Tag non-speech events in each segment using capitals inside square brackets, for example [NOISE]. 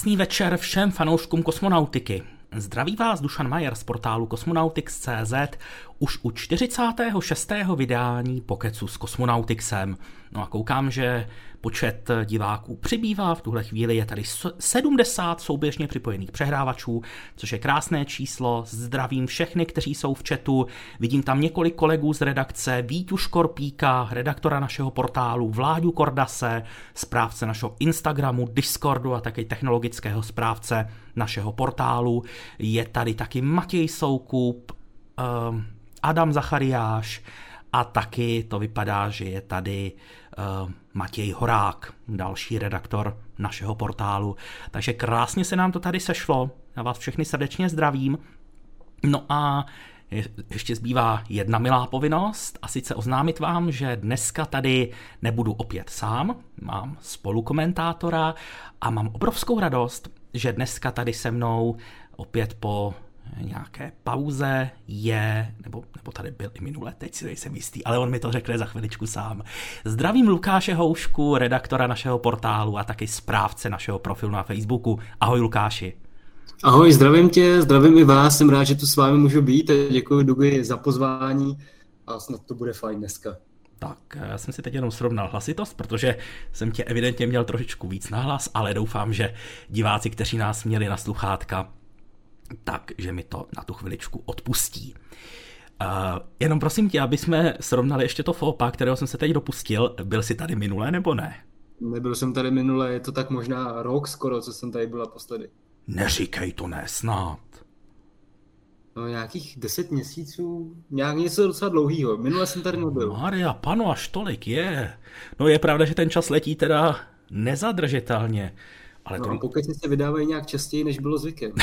Krásný večer všem fanouškům kosmonautiky. Zdraví vás Dušan Majer z portálu Cosmonautics.cz už u 46. vydání Pokecu s Cosmonauticsem. No a koukám, že počet diváků přibývá, v tuhle chvíli je tady 70 souběžně připojených přehrávačů, což je krásné číslo. Zdravím všechny, kteří jsou v chatu. Vidím tam několik kolegů z redakce, Vítu Škorpíka, redaktora našeho portálu, Vláďu Kordase, správce našeho Instagramu, Discordu a také technologického správce našeho portálu. Je tady taky Matěj Soukup, um, Adam Zachariáš a taky to vypadá, že je tady Matěj Horák, další redaktor našeho portálu. Takže krásně se nám to tady sešlo. Já vás všechny srdečně zdravím. No a ještě zbývá jedna milá povinnost a sice oznámit vám, že dneska tady nebudu opět sám, mám spolukomentátora a mám obrovskou radost, že dneska tady se mnou opět po nějaké pauze je, nebo, nebo tady byl i minule, teď si nejsem jistý, ale on mi to řekne za chviličku sám. Zdravím Lukáše Houšku, redaktora našeho portálu a taky správce našeho profilu na Facebooku. Ahoj Lukáši. Ahoj, zdravím tě, zdravím i vás, jsem rád, že tu s vámi můžu být. Děkuji Dugi za pozvání a snad to bude fajn dneska. Tak, já jsem si teď jenom srovnal hlasitost, protože jsem tě evidentně měl trošičku víc nahlas, ale doufám, že diváci, kteří nás měli na sluchátka, takže mi to na tu chviličku odpustí. Uh, jenom prosím tě, aby jsme srovnali ještě to FOPA, kterého jsem se teď dopustil. Byl jsi tady minule nebo ne? Nebyl jsem tady minule, je to tak možná rok skoro, co jsem tady byla posledy. Neříkej to ne, snad. No nějakých deset měsíců, nějak něco docela dlouhýho. Minule jsem tady nebyl. Maria, pano, až tolik je. No je pravda, že ten čas letí teda nezadržitelně. Ale no, to... pokud se vydávají nějak častěji, než bylo zvykem. [LAUGHS]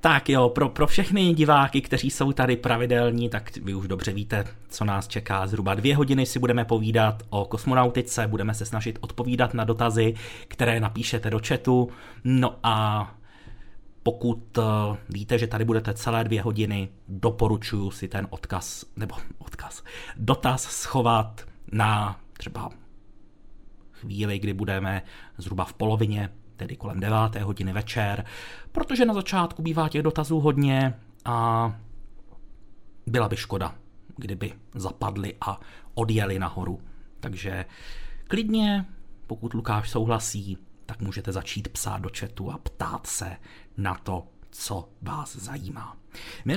tak jo, pro, pro všechny diváky, kteří jsou tady pravidelní, tak vy už dobře víte, co nás čeká. Zhruba dvě hodiny si budeme povídat o kosmonautice, budeme se snažit odpovídat na dotazy, které napíšete do chatu. No a pokud uh, víte, že tady budete celé dvě hodiny, doporučuji si ten odkaz, nebo odkaz, dotaz schovat na třeba chvíli, kdy budeme zhruba v polovině, tedy kolem 9. hodiny večer, protože na začátku bývá těch dotazů hodně a byla by škoda, kdyby zapadli a odjeli nahoru. Takže klidně, pokud Lukáš souhlasí, tak můžete začít psát do chatu a ptát se na to, co vás zajímá.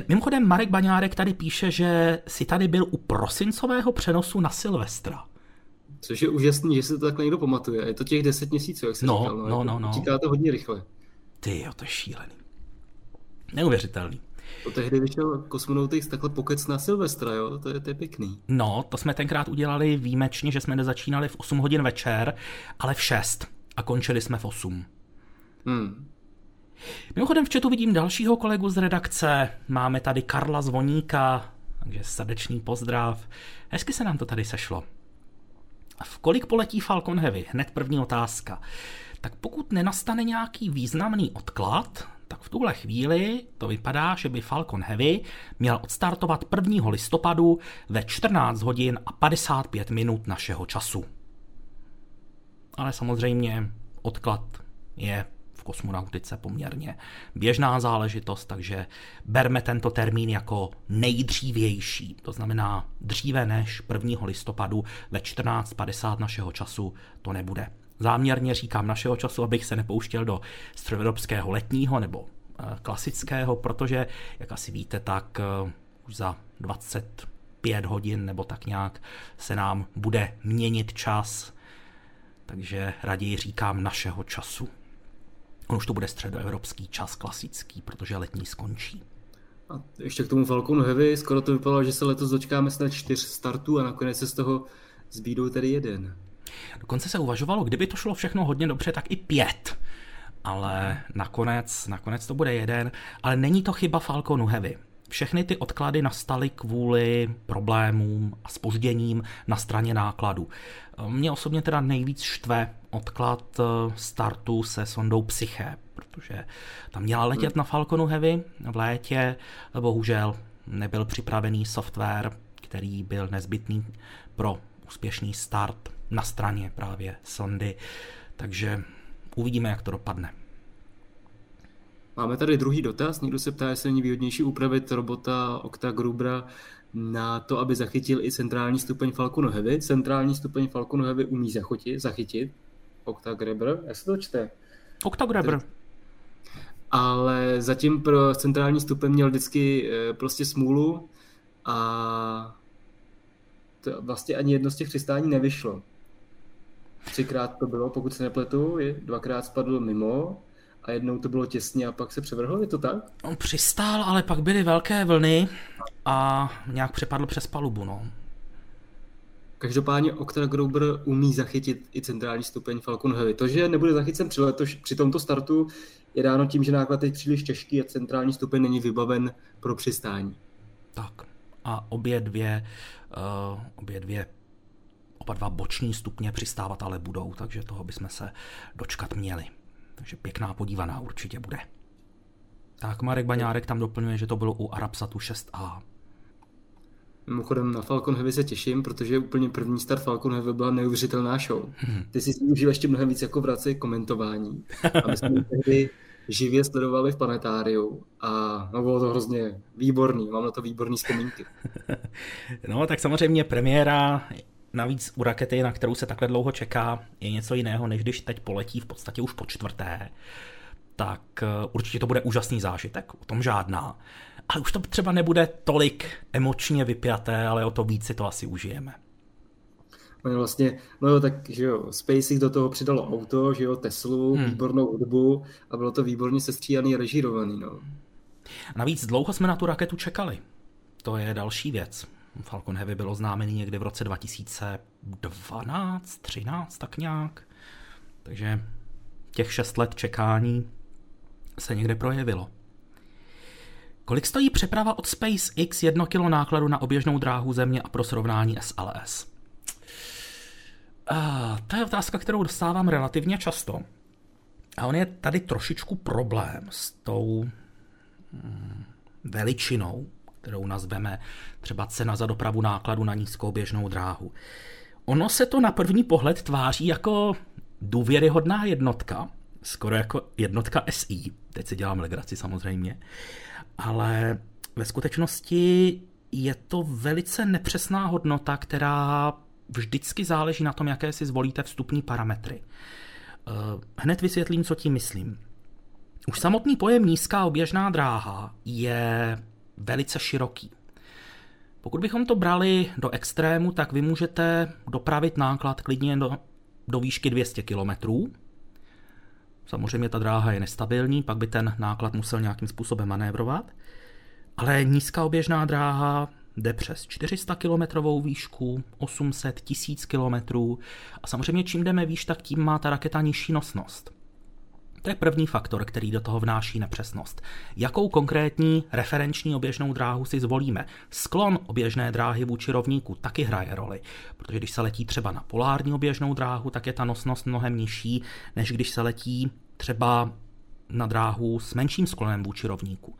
Mimochodem Marek Baňárek tady píše, že si tady byl u prosincového přenosu na Silvestra. Což je úžasný, že se to takhle někdo pamatuje. Je to těch 10 měsíců, jak se no, říkal. No, no, no, no. To hodně rychle. Ty jo, to je šílený. Neuvěřitelný. To tehdy vyšel Cosmonautics takhle pokec na Silvestra, jo? To je, to je pěkný. No, to jsme tenkrát udělali výjimečně, že jsme nezačínali v 8 hodin večer, ale v 6 a končili jsme v 8. Hmm. Mimochodem v chatu vidím dalšího kolegu z redakce. Máme tady Karla Zvoníka, takže srdečný pozdrav. Hezky se nám to tady sešlo. V kolik poletí Falcon Heavy? Hned první otázka. Tak pokud nenastane nějaký významný odklad, tak v tuhle chvíli to vypadá, že by Falcon Heavy měl odstartovat 1. listopadu ve 14 hodin a 55 minut našeho času. Ale samozřejmě odklad je kosmonautice poměrně běžná záležitost, takže berme tento termín jako nejdřívější, to znamená dříve než 1. listopadu ve 14.50 našeho času to nebude. Záměrně říkám našeho času, abych se nepouštěl do středoevropského letního nebo eh, klasického, protože, jak asi víte, tak eh, už za 25 hodin nebo tak nějak se nám bude měnit čas, takže raději říkám našeho času. On už to bude středoevropský čas klasický, protože letní skončí. A ještě k tomu Falconu Heavy, skoro to vypadalo, že se letos dočkáme snad čtyř startů a nakonec se z toho zbídou tedy jeden. Dokonce se uvažovalo, kdyby to šlo všechno hodně dobře, tak i pět. Ale nakonec, nakonec to bude jeden. Ale není to chyba Falconu Heavy. Všechny ty odklady nastaly kvůli problémům a spožděním na straně nákladu. Mě osobně teda nejvíc štve odklad eh, startu se sondou Psyche, protože tam měla letět hmm. na Falconu Heavy v létě, bohužel nebyl připravený software, který byl nezbytný pro úspěšný start na straně právě sondy. Takže uvidíme, jak to dopadne. Máme tady druhý dotaz. Někdo se ptá, jestli není výhodnější upravit robota Octa Grubra na to, aby zachytil i centrální stupeň Falcon Heavy. Centrální stupeň Falcon Heavy umí zachytit, zachytit. Octa Grabber, jak se to čte? Octa Grabber. Ale zatím pro centrální stupeň měl vždycky eh, prostě smůlu a to vlastně ani jedno z těch přistání nevyšlo. Třikrát to bylo, pokud se nepletu, dvakrát spadl mimo a jednou to bylo těsně a pak se převrhl, je to tak? On přistál, ale pak byly velké vlny a nějak přepadl přes palubu, no. Každopádně Octa Gruber umí zachytit i centrální stupeň Falcon Heavy. To, že nebude zachycen při, letoš, při tomto startu, je dáno tím, že náklad je příliš těžký a centrální stupeň není vybaven pro přistání. Tak a obě dvě, uh, obě dvě oba dva boční stupně přistávat ale budou, takže toho bychom se dočkat měli. Takže pěkná podívaná určitě bude. Tak Marek Baňárek tam doplňuje, že to bylo u Arabsatu 6A. Mimochodem na Falcon Heavy se těším, protože úplně první start Falcon Heavy byla neuvěřitelná show. Ty si užil ještě mnohem víc jako v rámci komentování. A my jsme tehdy živě sledovali v planetáriu a no, bylo to hrozně výborný, mám na to výborný vzpomínky. [LAUGHS] no tak samozřejmě premiéra Navíc u rakety, na kterou se takhle dlouho čeká, je něco jiného, než když teď poletí v podstatě už po čtvrté. Tak eh, určitě to bude úžasný zážitek, o tom žádná. Ale už to třeba nebude tolik emočně vypjaté, ale o to víc si to asi užijeme. No vlastně, no jo, tak že jo, SpaceX do toho přidalo auto, že jo, Teslu, hmm. výbornou hudbu a bylo to výborně sestříhaný a režírovaný, no. Navíc dlouho jsme na tu raketu čekali. To je další věc. Falcon Heavy bylo známený někdy v roce 2012, 13 tak nějak. Takže těch šest let čekání se někde projevilo. Kolik stojí přeprava od SpaceX 1 kg nákladu na oběžnou dráhu Země a pro srovnání SLS? Uh, to je otázka, kterou dostávám relativně často. A on je tady trošičku problém s tou hmm, veličinou kterou nazveme třeba cena za dopravu nákladu na nízkou běžnou dráhu. Ono se to na první pohled tváří jako důvěryhodná jednotka, skoro jako jednotka SI, teď si dělám legraci samozřejmě, ale ve skutečnosti je to velice nepřesná hodnota, která vždycky záleží na tom, jaké si zvolíte vstupní parametry. Eh, hned vysvětlím, co tím myslím. Už samotný pojem nízká oběžná dráha je velice široký. Pokud bychom to brali do extrému, tak vy můžete dopravit náklad klidně do, do výšky 200 km. Samozřejmě ta dráha je nestabilní, pak by ten náklad musel nějakým způsobem manévrovat. Ale nízká oběžná dráha jde přes 400 km výšku, 800, 1000 km a samozřejmě čím jdeme výš, tak tím má ta raketa nižší nosnost. To je první faktor, který do toho vnáší nepřesnost. Jakou konkrétní referenční oběžnou dráhu si zvolíme? Sklon oběžné dráhy vůči rovníku taky hraje roli, protože když se letí třeba na polární oběžnou dráhu, tak je ta nosnost mnohem nižší, než když se letí třeba na dráhu s menším sklonem vůči rovníku.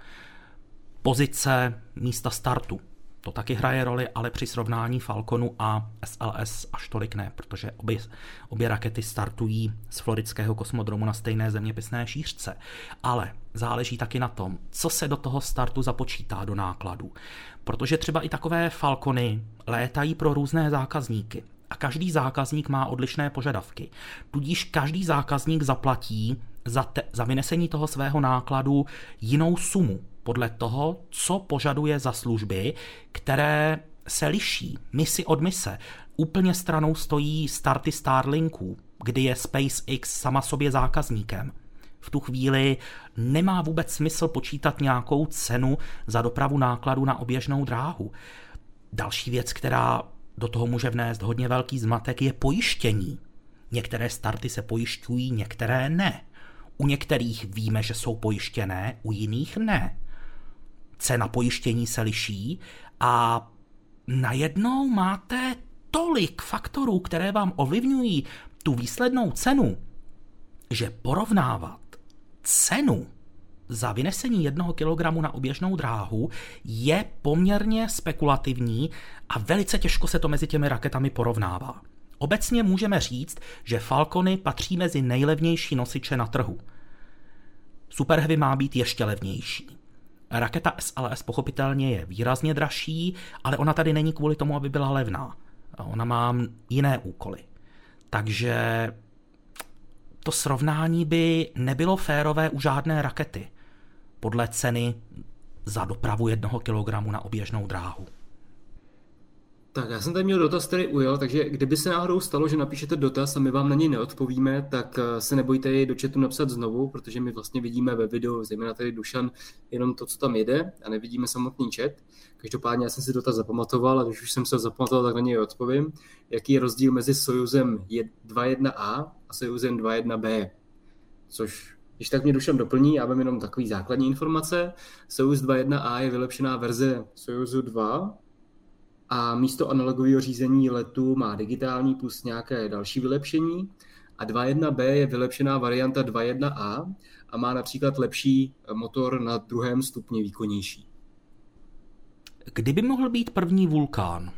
Pozice místa startu to taky hraje roli, ale při srovnání Falconu a SLS až tolik ne, protože obě, obě rakety startují z floridského kosmodromu na stejné zeměpisné šířce. Ale záleží taky na tom, co se do toho startu započítá do nákladu. Protože třeba i takové Falcony létají pro různé zákazníky a každý zákazník má odlišné požadavky. Tudíž každý zákazník zaplatí za, te, za vynesení toho svého nákladu jinou sumu podle toho, co požaduje za služby, které se liší misi od mise. Úplně stranou stojí starty Starlinků, kdy je SpaceX sama sobě zákazníkem. V tu chvíli nemá vůbec smysl počítat nějakou cenu za dopravu nákladu na oběžnou dráhu. Další věc, která do toho může vnést hodně velký zmatek, je pojištění. Některé starty se pojišťují, některé ne. U některých víme, že jsou pojištěné, u jiných ne cena pojištění se liší a najednou máte tolik faktorů, které vám ovlivňují tu výslednou cenu, že porovnávat cenu za vynesení jednoho kilogramu na oběžnou dráhu je poměrně spekulativní a velice těžko se to mezi těmi raketami porovnává. Obecně můžeme říct, že Falcony patří mezi nejlevnější nosiče na trhu. Super Heavy má být ještě levnější. Raketa SLS pochopitelně je výrazně dražší, ale ona tady není kvůli tomu, aby byla levná. Ona má jiné úkoly. Takže to srovnání by nebylo férové u žádné rakety podle ceny za dopravu jednoho kilogramu na oběžnou dráhu. Tak já jsem tady měl dotaz, který ujel, takže kdyby se náhodou stalo, že napíšete dotaz a my vám na něj neodpovíme, tak eh, se nebojte jej do chatu napsat znovu, protože my vlastně vidíme ve videu, zejména tady Dušan, jenom to, co tam jede a nevidíme samotný chat. Každopádně já jsem si dotaz zapamatoval a když už jsem se zapamatoval, tak na něj odpovím. Jaký je rozdíl mezi Sojuzem 2.1a a Sojuzem 2.1b? Což když tak mě Dušan doplní, já mám jenom takový základní informace. Sojuz 2.1a je vylepšená verze Sojuzu 2, a místo analogového řízení letu má digitální plus nějaké další vylepšení. A 2.1b je vylepšená varianta 2.1a a má například lepší motor na druhém stupni výkonnější. Kdyby mohl být první vulkán?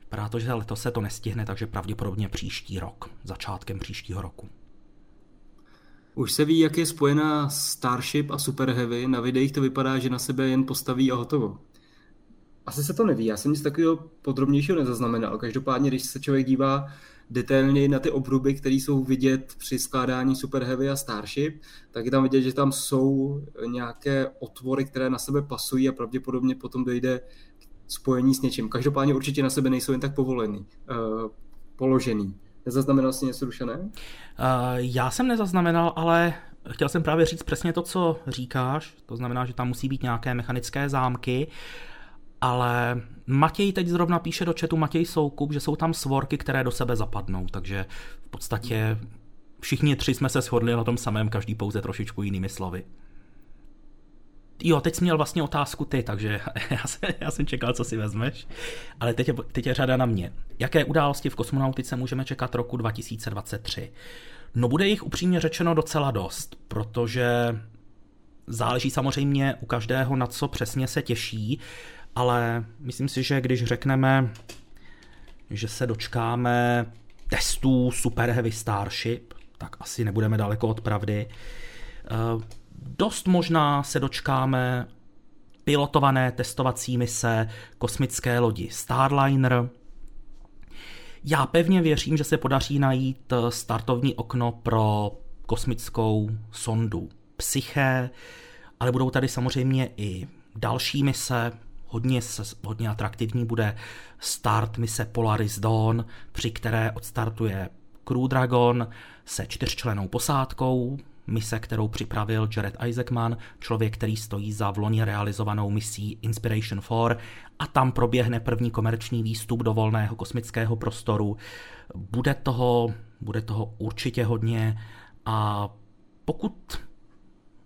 Vypadá to, že letos se to nestihne, takže pravděpodobně příští rok, začátkem příštího roku. Už se ví, jak je spojená Starship a Super Heavy. Na videích to vypadá, že na sebe jen postaví a hotovo. Asi se to neví, já jsem nic takového podrobnějšího nezaznamenal. Každopádně, když se člověk dívá detailněji na ty obruby, které jsou vidět při skládání Super Heavy a Starship, tak je tam vidět, že tam jsou nějaké otvory, které na sebe pasují a pravděpodobně potom dojde k spojení s něčím. Každopádně určitě na sebe nejsou jen tak povolený, uh, položený. Nezaznamenal jsi něco, Dušané? Uh, já jsem nezaznamenal, ale chtěl jsem právě říct přesně to, co říkáš. To znamená, že tam musí být nějaké mechanické zámky. Uh, ale Matěj teď zrovna píše do chatu Matěj Soukup, že jsou tam svorky, které do sebe zapadnou, takže v podstatě všichni tři jsme se shodli na tom samém, každý pouze trošičku jinými slovy. Jo, teď jsi měl vlastně otázku ty, takže [LAUGHS] já jsem, já jsem čekal, co si vezmeš, ale teď je, teď je řada na mě. Jaké události v kosmonautice můžeme čekat roku 2023? No bude jich upřímně řečeno docela dost, protože záleží samozřejmě u každého, na co přesně se těší ale myslím si, že když řekneme, že se dočkáme testů Super Heavy Starship, tak asi nebudeme daleko od pravdy. Eh, dost možná se dočkáme pilotované testovací mise kosmické lodi Starliner. Já pevně věřím, že se podaří najít startovní okno pro kosmickou sondu Psyche, ale budou tady samozřejmě i další mise, hodně, hodně atraktivní bude start mise Polaris Dawn, při které odstartuje Crew Dragon se čtyřčlenou posádkou, mise, kterou připravil Jared Isaacman, člověk, který stojí za v loni realizovanou misí Inspiration 4 a tam proběhne první komerční výstup do volného kosmického prostoru. Bude toho, bude toho určitě hodně a pokud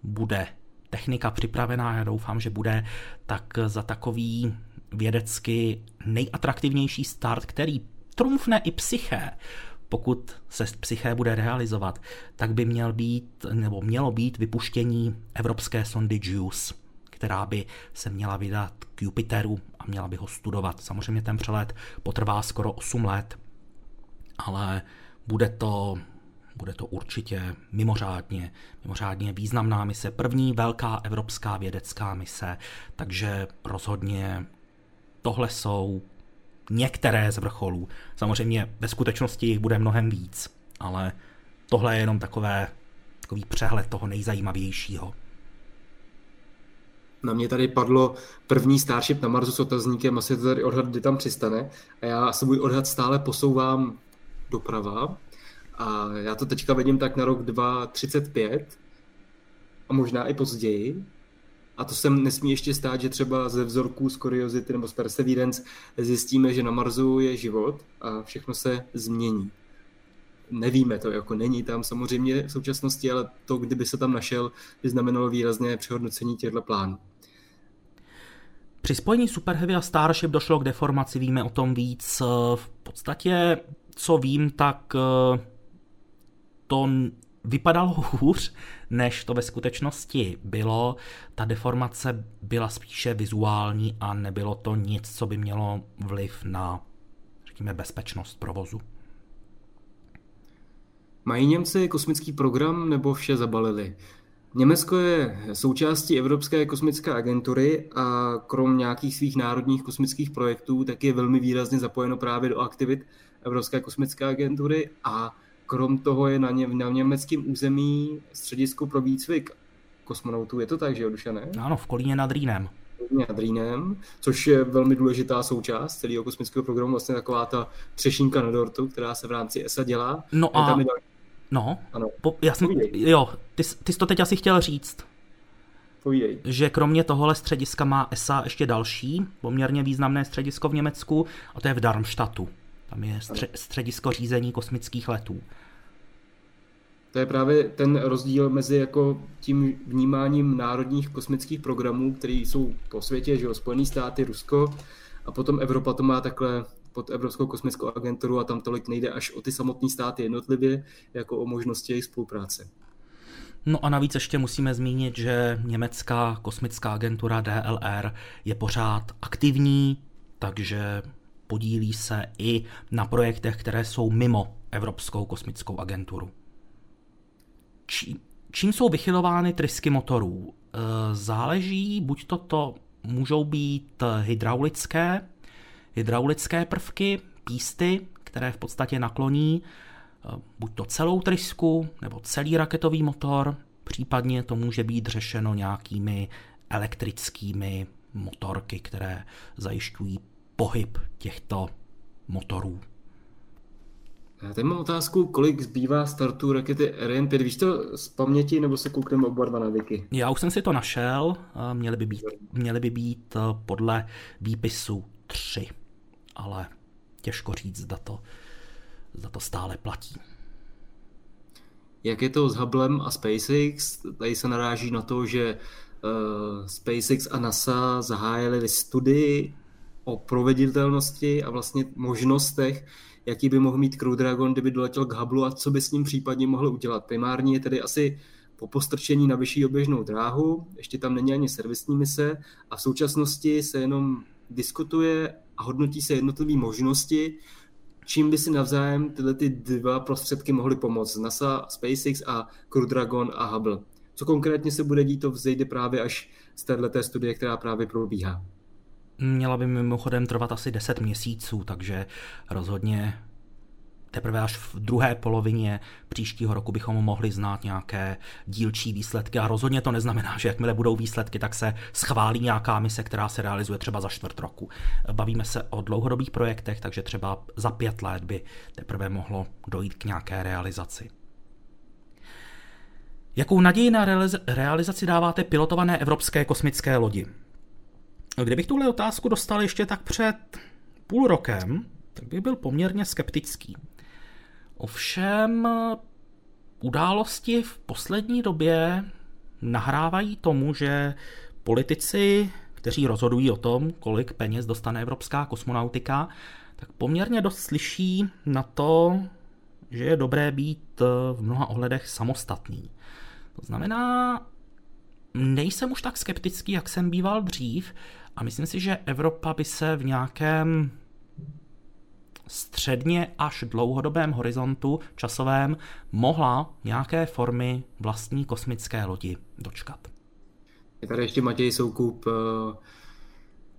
bude technika připravená, já doufám, že bude, tak za takový vědecky nejatraktivnější start, který trumfne i psyché, pokud se psyché bude realizovat, tak by měl být, nebo mělo být vypuštění evropské sondy JUICE, která by se měla vydat k Jupiteru a měla by ho studovat. Samozřejmě ten přelet potrvá skoro 8 let, ale bude to bude to určitě mimořádně, mimořádně významná mise, první velká evropská vědecká mise, takže rozhodně tohle jsou některé z vrcholů. Samozřejmě ve skutečnosti jich bude mnohem víc, ale tohle je jenom takové, takový přehled toho nejzajímavějšího. Na mě tady padlo první Starship na Marsu s otazníkem, asi to tady odhad, kdy tam přistane. A já se můj odhad stále posouvám doprava. A já to teďka vidím tak na rok 2035 a možná i později. A to se nesmí ještě stát, že třeba ze vzorků z Curiosity nebo z Perseverance zjistíme, že na Marsu je život a všechno se změní. Nevíme to, jako není tam samozřejmě v současnosti, ale to, kdyby se tam našel, by znamenalo výrazné přehodnocení těchto plánů. Při spojení Super Heavy a Starship došlo k deformaci, víme o tom víc. V podstatě, co vím, tak to vypadalo hůř, než to ve skutečnosti bylo. Ta deformace byla spíše vizuální a nebylo to nic, co by mělo vliv na řekněme, bezpečnost provozu. Mají Němci kosmický program nebo vše zabalili? Německo je součástí Evropské kosmické agentury a krom nějakých svých národních kosmických projektů, tak je velmi výrazně zapojeno právě do aktivit Evropské kosmické agentury a krom toho je na, ně, na německém území středisko pro výcvik kosmonautů. Je to tak, že jo, Dušané? Ano, v Kolíně nad Rýnem. Nad Rýnem, což je velmi důležitá součást celého kosmického programu, vlastně taková ta třešínka na dortu, která se v rámci ESA dělá. No a... Tam je No, ano. Po, já jsem, jo, ty, ty jsi to teď asi chtěl říct. Povídej. Že kromě tohohle střediska má ESA ještě další, poměrně významné středisko v Německu, a to je v Darmstadtu. Tam je stře- středisko řízení kosmických letů. To je právě ten rozdíl mezi jako tím vnímáním národních kosmických programů, které jsou po světě, že jo, Spojené státy, Rusko, a potom Evropa to má takhle pod Evropskou kosmickou agenturu a tam tolik nejde až o ty samotné státy jednotlivě, jako o možnosti jejich spolupráce. No a navíc ještě musíme zmínit, že německá kosmická agentura DLR je pořád aktivní, takže podílí se i na projektech, které jsou mimo Evropskou kosmickou agenturu. Či, čím jsou vychylovány trysky motorů? E, záleží, buď to, to můžou být hydraulické, hydraulické prvky, písty, které v podstatě nakloní eh, buď to celou trysku nebo celý raketový motor, případně to může být řešeno nějakými elektrickými motorky, které zajišťují pohyb těchto motorů. Já tady mám otázku, kolik zbývá startů rakety Ariane 5. Víš to z paměti, nebo se koukneme oba dva na wiki? Já už jsem si to našel, měly by být, měly by být eh, podle výpisu 3 ale těžko říct, zda to, zda to stále platí. Jak je to s Hubblem a SpaceX? Tady se naráží na to, že uh, SpaceX a NASA zahájili studii o proveditelnosti a vlastně možnostech, jaký by mohl mít Crew Dragon, kdyby doletěl k Hubble a co by s ním případně mohl udělat. Primární je tedy asi po postrčení na vyšší oběžnou dráhu, ještě tam není ani servisní mise a v současnosti se jenom diskutuje a hodnotí se jednotlivé možnosti, čím by si navzájem tyhle ty dva prostředky mohly pomoct. NASA, SpaceX a Crew Dragon a Hubble. Co konkrétně se bude dít, to vzejde právě až z této studie, která právě probíhá. Měla by mimochodem trvat asi 10 měsíců, takže rozhodně teprve až v druhé polovině příštího roku bychom mohli znát nějaké dílčí výsledky a rozhodně to neznamená, že jakmile budou výsledky, tak se schválí nějaká mise, která se realizuje třeba za čtvrt roku. Bavíme se o dlouhodobých projektech, takže třeba za pět let by teprve mohlo dojít k nějaké realizaci. Jakou naději na realizaci dáváte pilotované evropské kosmické lodi? Kdybych tuhle otázku dostal ještě tak před půl rokem, tak bych byl poměrně skeptický. Ovšem události v poslední době nahrávají tomu, že politici, kteří rozhodují o tom, kolik peněz dostane evropská kosmonautika, tak poměrně dost slyší na to, že je dobré být v mnoha ohledech samostatný. To znamená, nejsem už tak skeptický, jak jsem býval dřív a myslím si, že Evropa by se v nějakém středně až dlouhodobém horizontu časovém mohla nějaké formy vlastní kosmické lodi dočkat. Tady ještě Matěj Soukup eh,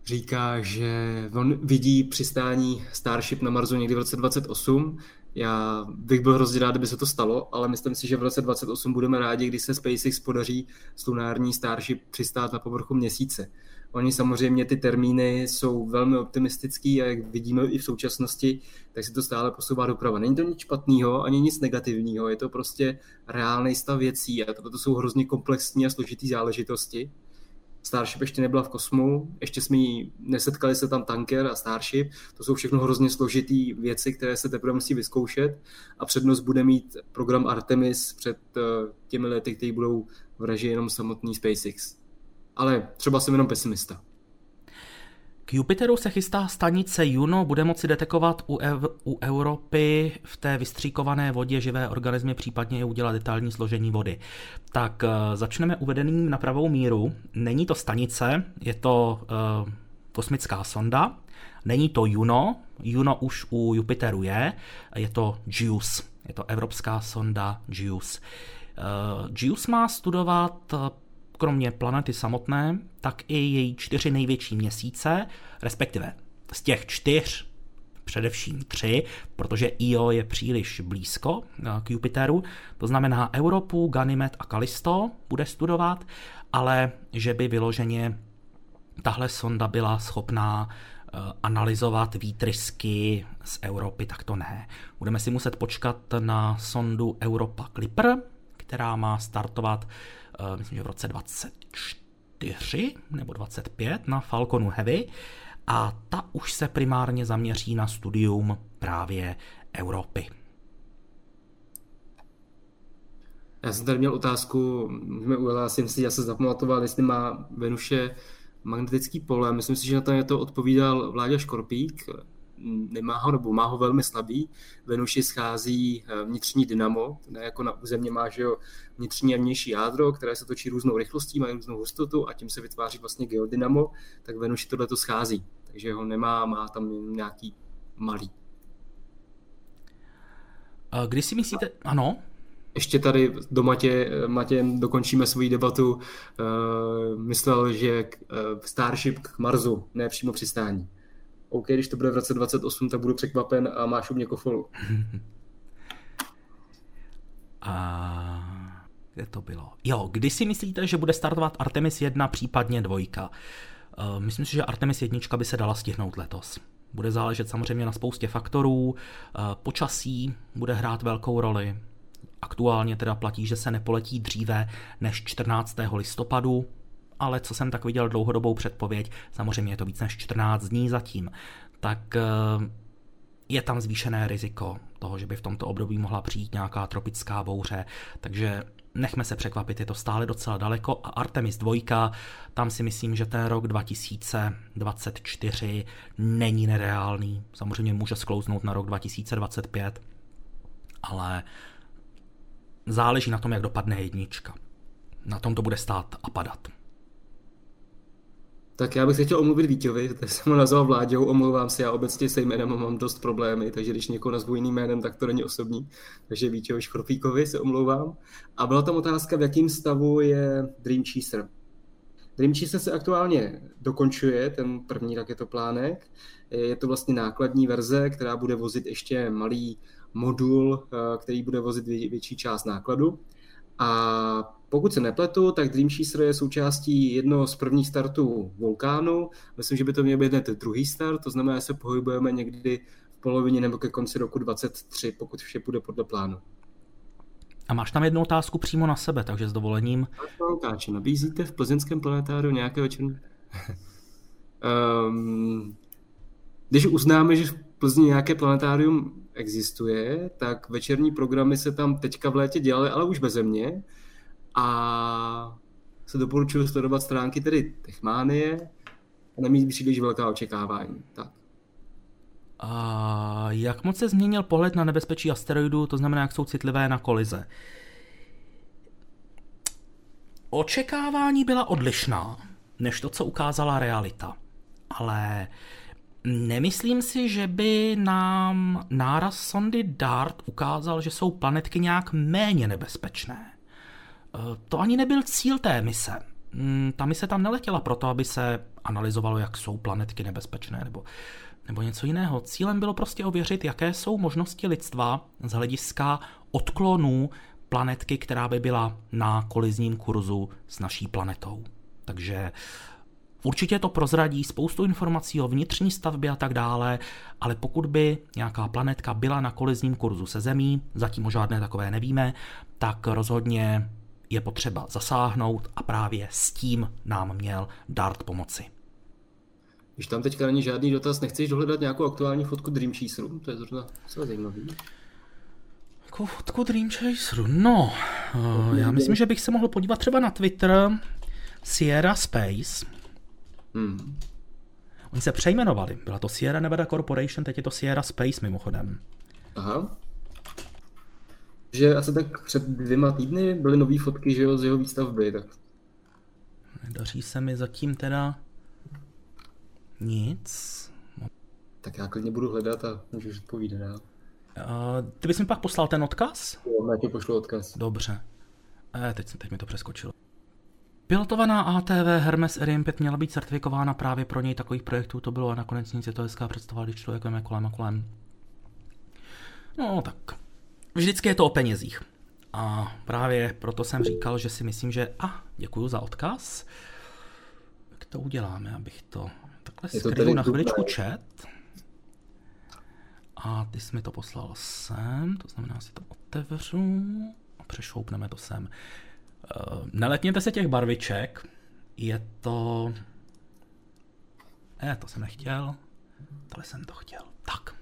říká, že on vidí přistání Starship na Marsu někdy v roce 28. Já bych byl hrozně rád, kdyby se to stalo, ale myslím si, že v roce 28 budeme rádi, když se SpaceX podaří s lunární Starship přistát na povrchu měsíce. Oni samozřejmě ty termíny jsou velmi optimistický a jak vidíme i v současnosti, tak se to stále posouvá doprava. Není to nic špatného, ani nic negativního, je to prostě reálný stav věcí a to jsou hrozně komplexní a složitý záležitosti. Starship ještě nebyla v kosmu, ještě jsme jí nesetkali se tam tanker a Starship, to jsou všechno hrozně složitý věci, které se teprve musí vyzkoušet a přednost bude mít program Artemis před eh, těmi lety, které budou v jenom samotný SpaceX ale třeba jsem jenom pesimista. K Jupiteru se chystá stanice Juno, bude moci detekovat u, ev- u Evropy v té vystříkované vodě živé organismy, případně je udělat detailní složení vody. Tak uh, začneme uvedeným na pravou míru. Není to stanice, je to uh, kosmická sonda. Není to Juno, Juno už u Jupiteru je, je to JUICE, je to evropská sonda JUICE. Uh, JUICE má studovat kromě planety samotné, tak i její čtyři největší měsíce, respektive z těch čtyř především tři, protože Io je příliš blízko eh, k Jupiteru, to znamená Europu, Ganymed a Kalisto bude studovat, ale že by vyloženě tahle sonda byla schopná eh, analyzovat výtrysky z Europy, tak to ne. Budeme si muset počkat na sondu Europa Clipper, která má startovat, myslím, že v roce 24 nebo 25 na Falconu Heavy a ta už se primárně zaměří na studium právě Evropy. Já jsem tady měl otázku, můžeme u jsem si, já se zapamatoval, jestli má Venuše magnetický pole. Myslím si, že na to, to odpovídal Vláďa Škorpík, nemá ho, nebo má ho velmi slabý. Venuši schází eh, vnitřní dynamo, ne jako na územě má že jo, vnitřní a vnější jádro, které se točí různou rychlostí, mají různou hustotu a tím se vytváří vlastně geodynamo, tak Venuši tohle to schází. Takže ho nemá, má tam nějaký malý. Kdy si myslíte, ano? Ještě tady do Matě, Matě dokončíme svoji debatu. Uh, myslel, že uh, Starship k Marsu, ne přímo přistání. OK, když to bude v roce 28, tak budu překvapen a máš u mě kofolu. [LAUGHS] a kde to bylo? Jo, kdy si myslíte, že bude startovat Artemis 1, případně dvojka? Uh, myslím si, že Artemis 1 by se dala stihnout letos. Bude záležet samozřejmě na spoustě faktorů, uh, počasí bude hrát velkou roli. Aktuálně teda platí, že se nepoletí dříve než 14. listopadu, ale co jsem tak viděl dlouhodobou předpověď, samozřejmě je to víc než 14 dní zatím, tak eh, je tam zvýšené riziko toho, že by v tomto období mohla přijít nějaká tropická bouře, takže nechme se překvapit, je to stále docela daleko a Artemis 2, tam si myslím, že ten rok 2024 není nereálný, samozřejmě může sklouznout na rok 2025, ale záleží na tom, jak dopadne jednička. Na tom to bude stát a padat. Tak já bych se chtěl omluvit Vítěvi, tak jsem ho nazval Vláďou, omlouvám se, já obecně se jménem mám dost problémy, takže když někoho nazvu jiným jménem, tak to není osobní. Takže Vítěvi Škorpíkovi se omlouvám. A byla tam otázka, v jakém stavu je Dream Chaser. Dream Chaser se aktuálně dokončuje, ten první raketoplánek. Je to vlastně nákladní verze, která bude vozit ještě malý modul, eh, který bude vozit větší část nákladu. A pokud se nepletu, tak Dream Chaser je součástí jednoho z prvních startů Vulkánu. Myslím, že by to měl být ten druhý start, to znamená, že se pohybujeme někdy v polovině nebo ke konci roku 23, pokud vše půjde podle plánu. A máš tam jednu otázku přímo na sebe, takže s dovolením. Lukáči, nabízíte v plzeňském planetáriu nějaké večerní? [LAUGHS] um, když uznáme, že v Plzni nějaké planetárium existuje, tak večerní programy se tam teďka v létě dělaly, ale už bez mě a se doporučuji sledovat stránky tedy Techmánie a nemít příliš velká očekávání. Tak. A jak moc se změnil pohled na nebezpečí asteroidů, to znamená, jak jsou citlivé na kolize? Očekávání byla odlišná, než to, co ukázala realita. Ale nemyslím si, že by nám náraz sondy DART ukázal, že jsou planetky nějak méně nebezpečné. Eh, to ani nebyl cíl té mise. Mm, ta mise tam neletěla proto, aby se analyzovalo, jak jsou planetky nebezpečné nebo, nebo něco jiného. Cílem bylo prostě ověřit, jaké jsou možnosti lidstva z hlediska odklonů planetky, která by byla na kolizním kurzu s naší planetou. Takže Určitě to prozradí spoustu informací o vnitřní stavbě a tak dále, ale pokud by nějaká planetka byla na kolizním kurzu se Zemí, zatím o žádné takové nevíme, tak rozhodně je potřeba zasáhnout a právě s tím nám měl DART pomoci. Když tam teďka není žádný dotaz, nechceš dohledat nějakou aktuální fotku Dream Chaseru? To je zrovna docela zajímavý. Jakou fotku Dream Chaseru? No, uh, já myslím, že bych se mohl podívat třeba na Twitter Sierra Space. Hmm. Oni se přejmenovali. Byla to Sierra Nevada Corporation, teď je to Sierra Space mimochodem. Aha že asi tak před dvěma týdny byly nové fotky že jo, z jeho výstavby. Tak... Daří se mi zatím teda nic. Tak já klidně budu hledat a můžeš odpovídat dál. Uh, ty bys mi pak poslal ten odkaz? Jo, já ti pošlu odkaz. Dobře. Eh, teď, teď mi to přeskočilo. Pilotovaná ATV Hermes Erim 5 měla být certifikována právě pro něj takových projektů to bylo a nakonec nic je to hezká představa, když člověk je kolem a kolem. No tak, vždycky je to o penězích. A právě proto jsem říkal, že si myslím, že a ah, děkuji za odkaz. Jak to uděláme, abych to takhle skryl na chviličku chat. A ty jsi mi to poslal sem, to znamená, si to otevřu a přešoupneme to sem. Uh, nelekněte se těch barviček, je to... Eh, to jsem nechtěl, tohle jsem to chtěl. Tak.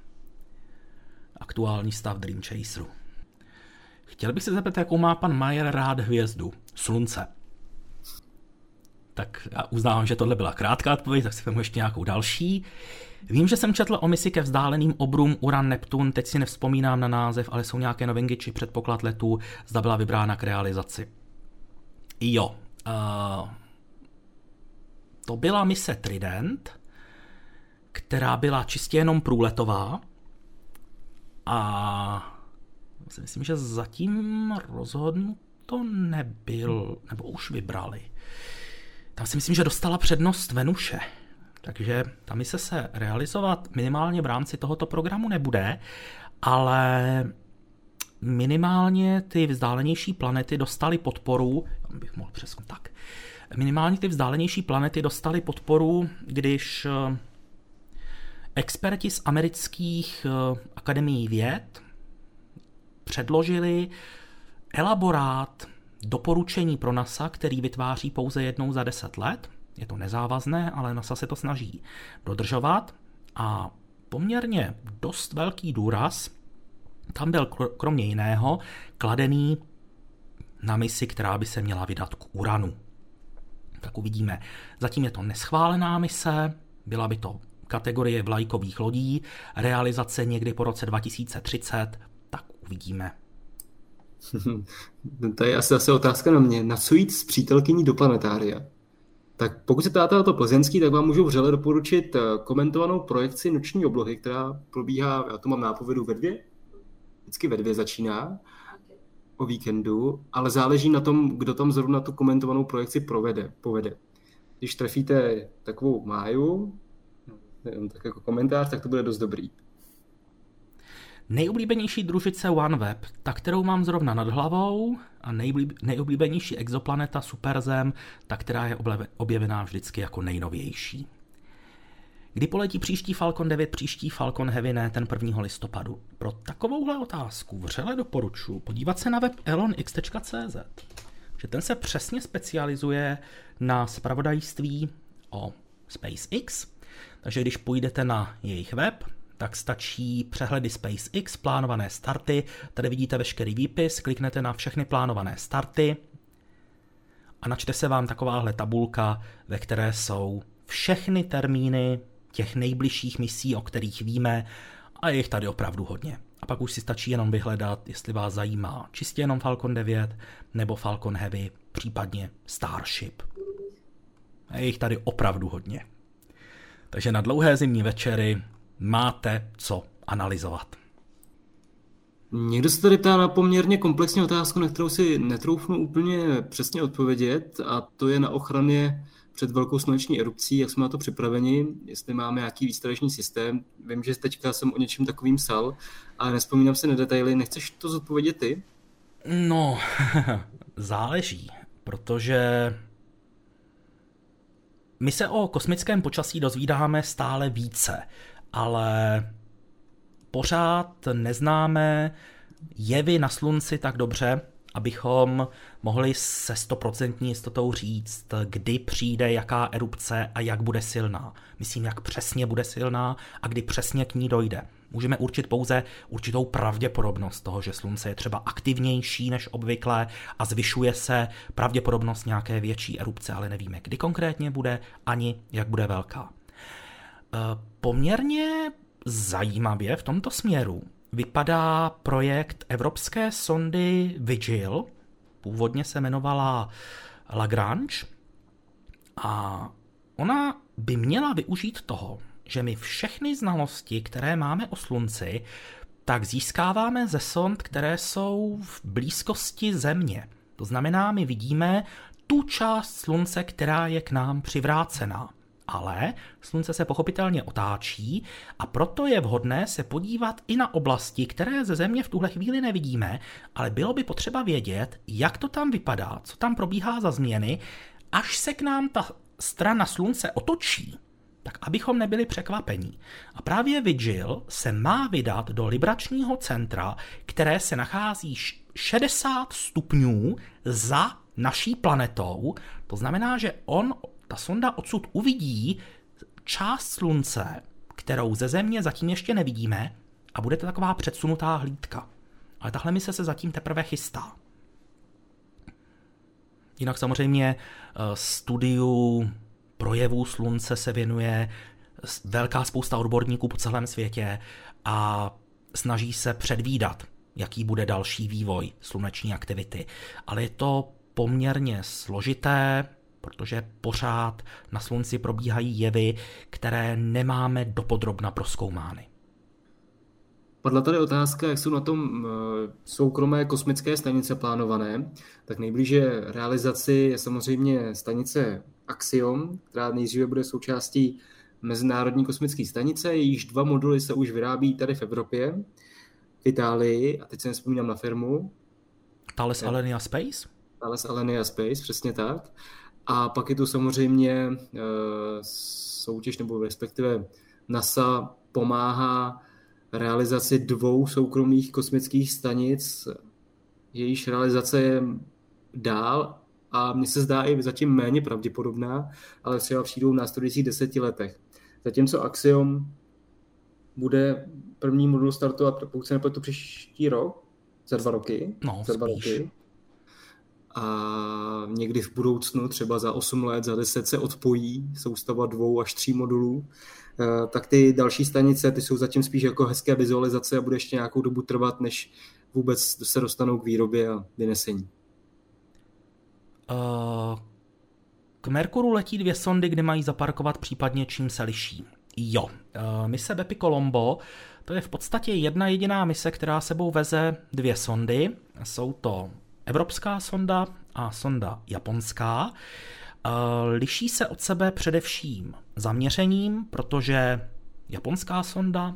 Aktuální stav Dream Chaseru. Chtěl bych se zeptat, jakou má pan Majer rád hvězdu. Slunce. Tak já uznávám, že tohle byla krátká odpověď, tak si vezmu ještě nějakou další. Vím, že jsem četl o misi ke vzdáleným obrům Uran Neptun, teď si nevzpomínám na název, ale jsou nějaké novinky či předpoklad letů, zda byla vybrána k realizaci. Jo, uh, to byla mise Trident, která byla čistě jenom průletová a si myslím, že zatím rozhodnuto nebyl, nebo už vybrali. Tam si myslím, že dostala přednost Venuše. Takže ta mise se realizovat minimálně v rámci tohoto programu nebude, ale minimálně ty vzdálenější planety dostaly podporu, bych mohl přesně tak, minimálně ty vzdálenější planety dostaly podporu, když eh, experti z amerických eh, akademií věd předložili elaborát doporučení pro NASA, který vytváří pouze jednou za deset let. Je to nezávazné, ale NASA se to snaží dodržovat a poměrně dost velký důraz tam byl kromě jiného kladený na misi, která by se měla vydat k Uranu. Tak uvidíme. Zatím je to neschválená mise, byla by to kategorie vlajkových lodí, realizace někdy po roce 2030, tak uvidíme. [LAUGHS] to je asi zase otázka na mě. Na co jít s přítelkyní do planetária? Tak pokud se ptáte o to plzeňský, tak vám můžu vřele doporučit eh, komentovanou projekci noční oblohy, která probíhá, já to mám nápovědu ve dvě, vždycky ve dvě začíná o víkendu, ale záleží na tom, kdo tam zrovna tu komentovanou projekci provede, povede. Když trefíte takovou máju, tak jako komentář, tak to bude dost dobrý. Nejoblíbenější družice OneWeb, ta, kterou mám zrovna nad hlavou, a nejoblíbenější exoplaneta Superzem, ta, která je objevená vždycky jako nejnovější. Kdy poletí příští Falcon 9, příští Falcon Heavy, ne ten 1. listopadu? Pro takovouhle otázku vřele doporučuji podívat se na web elonx.cz, že ten se přesně specializuje na spravodajství o SpaceX, takže když půjdete na jejich web, tak stačí přehledy SpaceX, plánované starty, tady vidíte veškerý výpis, kliknete na všechny plánované starty a načte se vám takováhle tabulka, ve které jsou všechny termíny těch nejbližších misí, o kterých víme, a je jich tady opravdu hodně. A pak už si stačí jenom vyhledat, jestli vás zajímá čistě jenom Falcon 9 nebo Falcon Heavy, případně Starship. A je jich tady opravdu hodně. Takže na dlouhé zimní večery máte co analyzovat. Někdo se tady ptá na poměrně komplexní otázku, na kterou si netroufnu úplně přesně odpovědět, a to je na ochraně před velkou sluneční erupcí, jak jsme na to připraveni, jestli máme nějaký výstražný systém. Vím, že teďka jsem o něčem takovým sal, ale nespomínám se na detaily. Nechceš to zodpovědět ty? No, [LAUGHS] záleží, protože my se o kosmickém počasí dozvídáme stále více, ale pořád neznáme jevy na slunci tak dobře, abychom mohli se stoprocentní jistotou říct, kdy přijde jaká erupce a jak bude silná. Myslím, jak přesně bude silná a kdy přesně k ní dojde. Můžeme určit pouze určitou pravděpodobnost toho, že slunce je třeba aktivnější než obvykle a zvyšuje se pravděpodobnost nějaké větší erupce, ale nevíme, kdy konkrétně bude ani jak bude velká. E, poměrně zajímavě v tomto směru vypadá projekt evropské sondy Vigil, původně se jmenovala Lagrange, a ona by měla využít toho, že my všechny znalosti, které máme o Slunci, tak získáváme ze sond, které jsou v blízkosti Země. To znamená, my vidíme tu část Slunce, která je k nám přivrácená. Ale Slunce se pochopitelně otáčí a proto je vhodné se podívat i na oblasti, které ze Země v tuhle chvíli nevidíme, ale bylo by potřeba vědět, jak to tam vypadá, co tam probíhá za změny, až se k nám ta strana Slunce otočí, tak abychom nebyli překvapení. A právě Vigil se má vydat do libračního centra, které se nachází 60 stupňů za naší planetou. To znamená, že on, ta sonda odsud uvidí část Slunce, kterou ze Země zatím ještě nevidíme, a bude to taková předsunutá hlídka. Ale tahle mise se zatím teprve chystá. Jinak samozřejmě eh, studiu projevů slunce se věnuje velká spousta odborníků po celém světě a snaží se předvídat, jaký bude další vývoj sluneční aktivity. Ale je to poměrně složité, protože pořád na slunci probíhají jevy, které nemáme dopodrobna proskoumány. Padla tady otázka, jak jsou na tom eh, soukromé kosmické stanice plánované. Tak nejblíže realizaci je samozřejmě stanice Axiom, která nejdříve bude součástí Mezinárodní kosmické stanice. Jejíž dva moduly se už vyrábí tady v Evropě, v Itálii, a teď se nespomínám na firmu. Thales Alenia Space? Thales Alenia Space, přesně tak. A pak je tu samozřejmě uh, soutěž, nebo respektive NASA pomáhá realizaci dvou soukromých kosmických stanic. Jejíž realizace je dál a mně se zdá i zatím méně pravděpodobná, ale třeba přijdou v následujících deseti letech. Zatímco Axiom bude první modul startovat, pokud se nepletu, příští rok, za dva roky. No, za dva spíš. roky. A někdy v budoucnu, třeba za 8 let, za 10 se odpojí soustava dvou až tří modulů. Eh, tak ty další stanice, ty jsou zatím spíš jako hezké vizualizace a bude ještě nějakou dobu trvat, než vůbec se dostanou k výrobě a vynesení. Uh, k Merkuru letí dvě sondy, kde mají zaparkovat, případně čím se liší. Jo, uh, mise Bepi Colombo, to je v podstatě jedna jediná mise, která sebou veze dvě sondy. Jsou to evropská sonda a sonda japonská. Uh, liší se od sebe především zaměřením, protože japonská sonda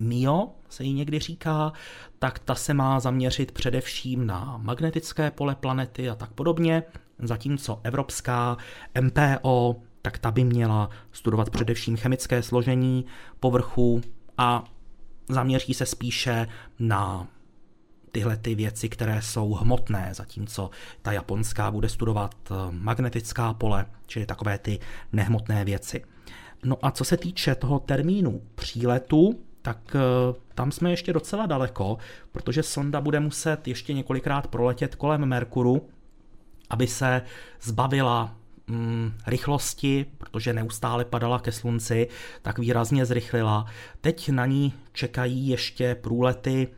Mio se jí někdy říká, tak ta se má zaměřit především na magnetické pole planety a tak podobně, zatímco evropská MPO, tak ta by měla studovat především chemické složení povrchu a zaměří se spíše na tyhle ty věci, které jsou hmotné, zatímco ta japonská bude studovat eh, magnetická pole, čili takové ty nehmotné věci. No a co se týče toho termínu příletu, tak eh, tam jsme ještě docela daleko, protože sonda bude muset ještě několikrát proletět kolem Merkuru, aby se zbavila mm, rychlosti, protože neustále padala ke slunci, tak výrazně zrychlila. Teď na ní čekají ještě průlety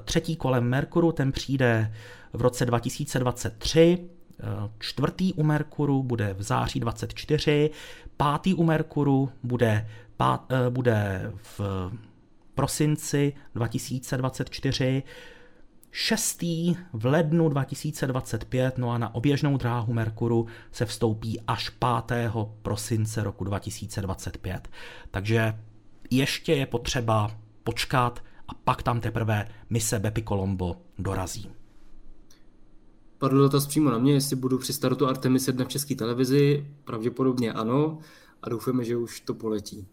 třetí kolem Merkuru, ten přijde v roce 2023, eh, čtvrtý u Merkuru bude v září 24, pátý u Merkuru bude, pát, bude v prosinci 2024, šestý v lednu 2025, no a na oběžnou dráhu Merkuru se vstoupí až 5. prosince roku 2025. Takže ještě je potřeba počkat a pak tam teprve mise Bepi Colombo dorazí. Padl dotaz přímo na mě, jestli budu při startu Artemis 1 v české televizi. Pravděpodobně ano a doufáme, že už to poletí.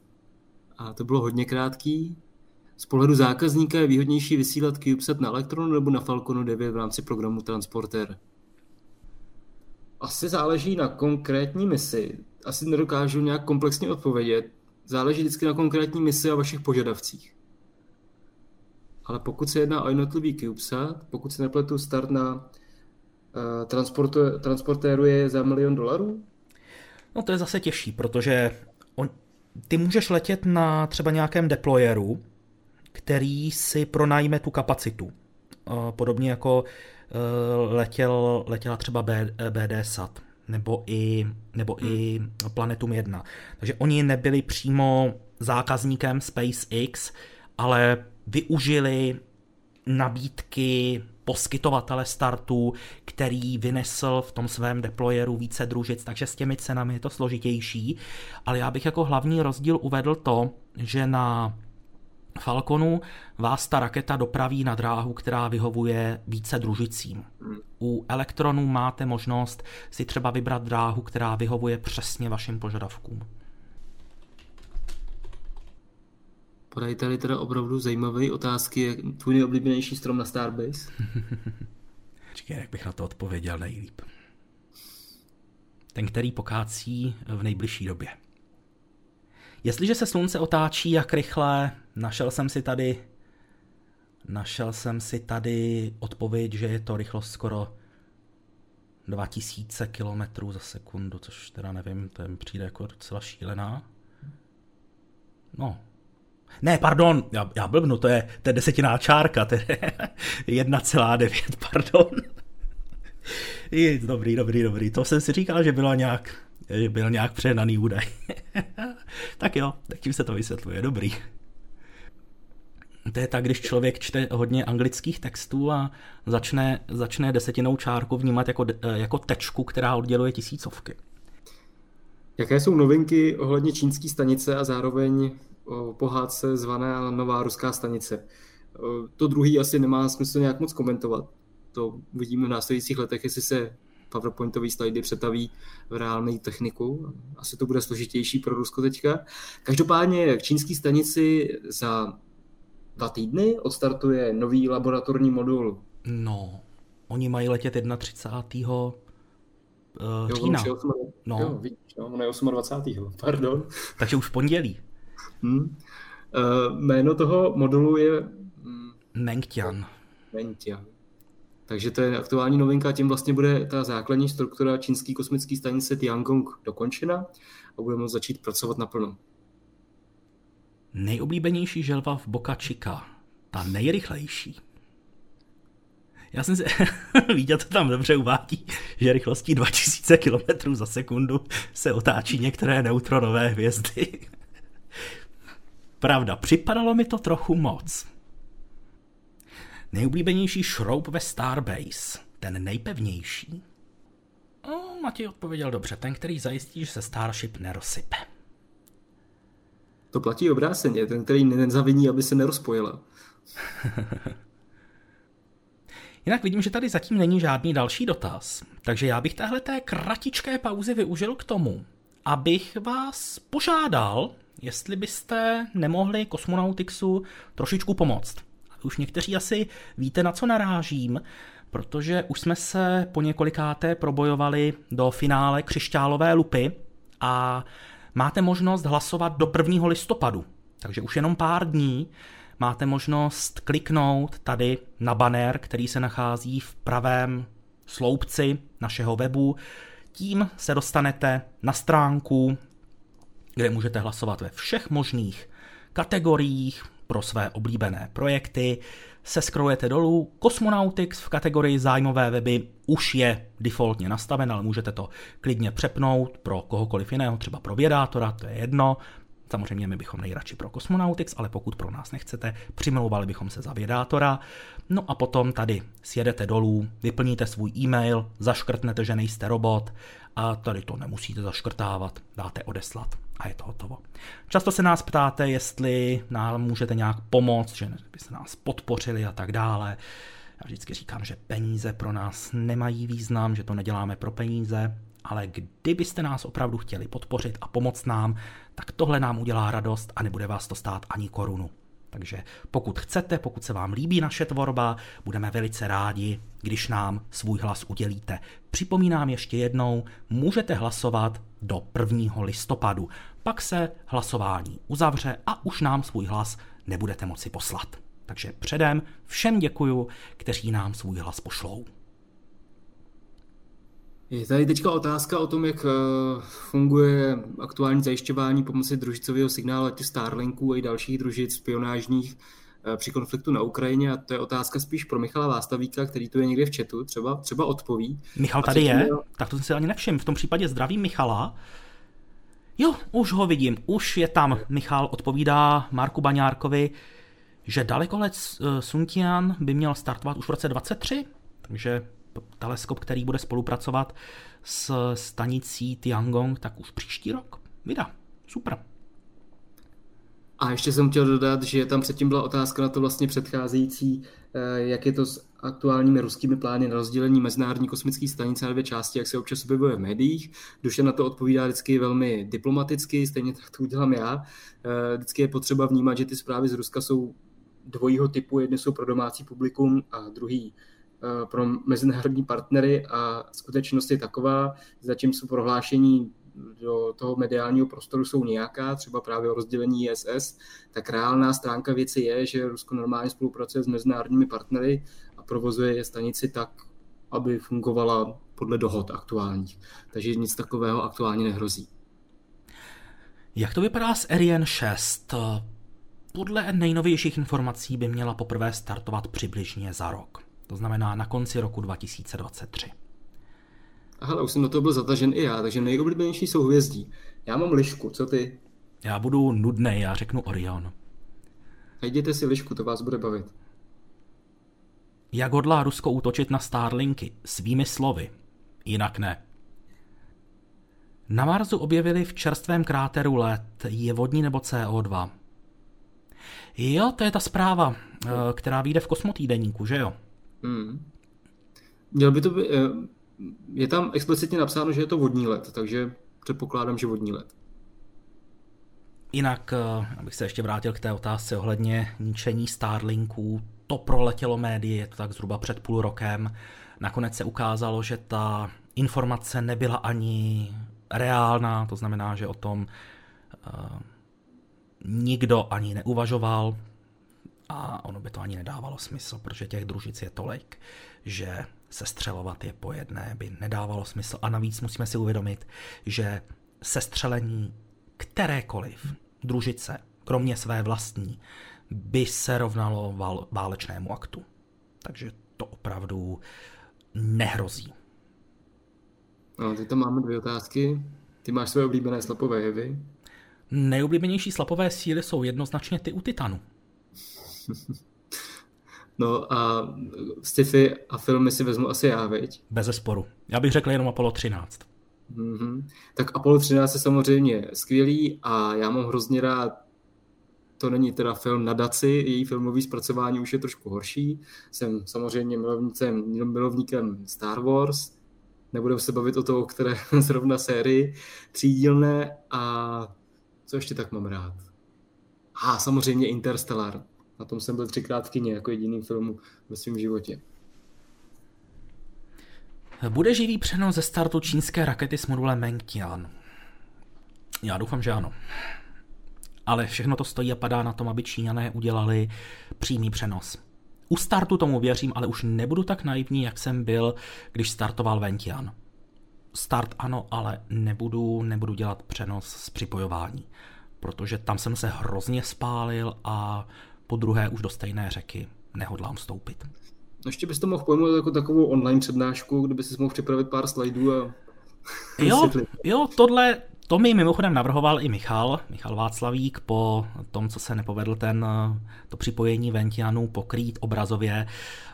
A to bylo hodně krátký, z pohledu zákazníka je výhodnější vysílat CubeSat na Electronu nebo na Falconu 9 v rámci programu Transporter? Asi záleží na konkrétní misi. Asi nedokážu nějak komplexně odpovědět. Záleží vždycky na konkrétní misi a vašich požadavcích. Ale pokud se jedná o jednotlivý CubeSat, pokud se nepletu start na uh, transportéru je za milion dolarů? No to je zase těžší, protože on, ty můžeš letět na třeba nějakém deployeru, který si pronajme tu kapacitu. Podobně jako e, letěl, letěla třeba BDSAT nebo i, nebo i Planetum 1. Takže oni nebyli přímo zákazníkem SpaceX, ale využili nabídky poskytovatele startu, který vynesl v tom svém deployeru více družic, takže s těmi cenami je to složitější. Ale já bych jako hlavní rozdíl uvedl to, že na Falconu vás ta raketa dopraví na dráhu, která vyhovuje více družicím. U elektronů máte možnost si třeba vybrat dráhu, která vyhovuje přesně vašim požadavkům. Podají tady teda opravdu zajímavé otázky, jak tvůj nejoblíbenější strom na Starbase? [LAUGHS] Čekaj, jak bych na to odpověděl nejlíp. Ten, který pokácí v nejbližší době. Jestliže se slunce otáčí jak rychle, našel jsem si tady našel jsem si tady odpověď, že je to rychlost skoro 2000 km za sekundu, což teda nevím, to mi přijde jako docela šílená. No, ne, pardon, já, já blbnu, to je, to je desetiná čárka, to je [LAUGHS] 1,9, pardon. Dobrý, dobrý, dobrý, to jsem si říkal, že byla nějak, že byl nějak přehnaný údaj. [LAUGHS] tak jo, tak tím se to vysvětluje, dobrý. To je tak, když člověk čte hodně anglických textů a začne, začne desetinou čárku vnímat jako, jako tečku, která odděluje tisícovky. Jaké jsou novinky ohledně čínské stanice a zároveň pohádce zvaná Nová ruská stanice? To druhý asi nemá smysl nějak moc komentovat. To uvidíme v následujících letech, jestli se PowerPointové slidy přetaví v reálnou techniku. Asi to bude složitější pro Rusko teďka. Každopádně v čínské stanici za dva týdny odstartuje nový laboratorní modul. No, oni mají letět 31. Uh, eh, října. Jo, no. Jo, vidíš, no, ono je 28. Pardon. Takže už v pondělí. Hmm. Uh, jméno toho modulu je... Um, Mengtian. Mengtian. Takže to je aktuální novinka, tím vlastně bude ta základní struktura čínské kosmické stanice Tiangong dokončena a budeme začít pracovat naplno. Nejoblíbenější želva v Boca Chica. Ta nejrychlejší. Já jsem si... [LAUGHS] viděl, to tam dobře uvádí, že rychlostí 2000 km za sekundu se otáčí některé neutronové hvězdy. Pravda, připadalo mi to trochu moc. Nejoblíbenější šroub ve Starbase. Ten nejpevnější. No, Matěj odpověděl dobře. Ten, který zajistí, že se Starship nerozsype. To platí obráceně. Ten, který nezaviní, aby se nerozpojila. [LAUGHS] Jinak vidím, že tady zatím není žádný další dotaz, takže já bych téhle té kratičké pauzy využil k tomu, abych vás požádal, jestli byste nemohli kosmonautixu trošičku pomoct. Už někteří asi víte, na co narážím, protože už jsme se po několikáté probojovali do finále křišťálové lupy a máte možnost hlasovat do 1. listopadu. Takže už jenom pár dní máte možnost kliknout tady na banner, který se nachází v pravém sloupci našeho webu. Tím se dostanete na stránku, kde můžete hlasovat ve všech možných kategoriích pro své oblíbené projekty. Se scrollujete dolů, Cosmonautics v kategorii zájmové weby už je defaultně nastaven, ale můžete to klidně přepnout pro kohokoliv jiného, třeba pro vědátora, to je jedno. Samozřejmě my bychom nejradši pro Cosmonautics, ale pokud pro nás nechcete, přimlouvali bychom se za vědátora. No a potom tady sjedete dolů, vyplníte svůj e-mail, zaškrtnete, že nejste robot a tady to nemusíte zaškrtávat, dáte odeslat a je to hotovo. Často se nás ptáte, jestli nám můžete nějak pomoct, že byste nás podpořili a tak dále. Já vždycky říkám, že peníze pro nás nemají význam, že to neděláme pro peníze, ale kdybyste nás opravdu chtěli podpořit a pomoct nám, tak tohle nám udělá radost a nebude vás to stát ani korunu. Takže pokud chcete, pokud se vám líbí naše tvorba, budeme velice rádi, když nám svůj hlas udělíte. Připomínám ještě jednou, můžete hlasovat do 1. listopadu. Pak se hlasování uzavře a už nám svůj hlas nebudete moci poslat. Takže předem všem děkuju, kteří nám svůj hlas pošlou. Je tady teďka otázka o tom, jak eh, funguje aktuální zajišťování pomocí družicového signálu, ať Starlinků a i dalších družic spionážních eh, při konfliktu na Ukrajině a to je otázka spíš pro Michala Vástavíka, který tu je někde v chatu, třeba, třeba odpoví. Michal tady je? Měl... Tak to jsem si ani nevšiml. V tom případě zdravím Michala. Jo, už ho vidím. Už je tam. Michal odpovídá Marku Baňárkovi, že dalekolet eh, Suntian by měl startovat už v roce 23, takže teleskop, který bude spolupracovat s stanicí Tiangong, tak už příští rok. Vida, super. A ještě jsem chtěl dodat, že tam předtím byla otázka na to vlastně předcházející, eh, jak je to s aktuálními ruskými plány na rozdělení Mezinárodní kosmické stanice na dvě části, jak se občas objevuje v médiích. Duše na to odpovídá vždycky velmi diplomaticky, stejně tak to udělám já. Eh, vždycky je potřeba vnímat, že ty zprávy z Ruska jsou dvojího typu. Jedny jsou pro domácí publikum a druhý pro mezinárodní partnery a skutečnost je taková, zatímco prohlášení do toho mediálního prostoru jsou nějaká, třeba právě o rozdělení ISS, tak reálná stránka věci je, že Rusko normálně spolupracuje s mezinárodními partnery a provozuje stanici tak, aby fungovala podle dohod aktuálních. Takže nic takového aktuálně nehrozí. Jak to vypadá s Ariane 6? Podle nejnovějších informací by měla poprvé startovat přibližně za rok. To znamená na konci roku 2023. Hele, už jsem do toho byl zatažen i já, takže nejoblíbenější souhvězdí. Já mám lišku, co ty? Já budu nudný, já řeknu Orion. Jděte si lišku, to vás bude bavit. Jak hodlá Rusko útočit na Starlinky? Svými slovy. Jinak ne. Na Marsu objevili v čerstvém kráteru LED. Je vodní nebo CO2? Jo, to je ta zpráva, eh, která vyjde v kosmotýdeníku, že jo? Hmm. Měl by to být, eh, je tam explicitně napsáno, že je to vodní let, takže předpokládám, že vodní let. Jinak, eh, abych se ještě vrátil k té otázce ohledně ničení Starlinků, to proletělo médii, je to tak zhruba před půl rokem. Nakonec se ukázalo, že ta informace nebyla ani reálná, to znamená, že o tom uh, nikdo ani neuvažoval a ono by to ani nedávalo smysl, protože těch družic je tolik, že sestřelovat je po jedné by nedávalo smysl. A navíc musíme si uvědomit, že sestřelení kterékoliv družice, kromě své vlastní, by se rovnalo válečnému aktu. Takže to opravdu nehrozí. No, teď tam máme dvě otázky. Ty máš své oblíbené slapové jevy. Nejoblíbenější slapové síly jsou jednoznačně ty u Titanu. No a sci-fi a filmy si vezmu asi já, veď? Bez sporu. Já bych řekl jenom Apollo 13. Mm-hmm. Tak Apollo 13 je samozřejmě skvělý a já mám hrozně rád to není teda film na Daci, její filmový zpracování už je trošku horší. Jsem samozřejmě milovníkem, milovníkem Star Wars, nebudeme se bavit o toho, které [LAUGHS] zrovna sérii, třídílné a co ještě tak mám rád? A samozřejmě Interstellar. Na tom jsem byl třikrát v kině jako jediný film ve svém životě. Bude živý přenos ze startu čínské rakety s modulem Mengtian? Já doufám, že ano. Ale všechno to stojí a padá na tom, aby Číňané udělali přímý přenos. U startu tomu věřím, ale už nebudu tak naivní, jak jsem byl, když startoval Ventian. Start ano, ale nebudu, nebudu dělat přenos z připojování, protože tam jsem se hrozně spálil a po druhé už do stejné řeky nehodlám stoupit. Ještě bys to mohl pojmout jako takovou online přednášku, kdyby si mohl připravit pár slajdů a [LAUGHS] Jo, jo, tohle, to mi mimochodem navrhoval i Michal, Michal Václavík, po tom, co se nepovedl ten, to připojení Ventianu pokrýt obrazově.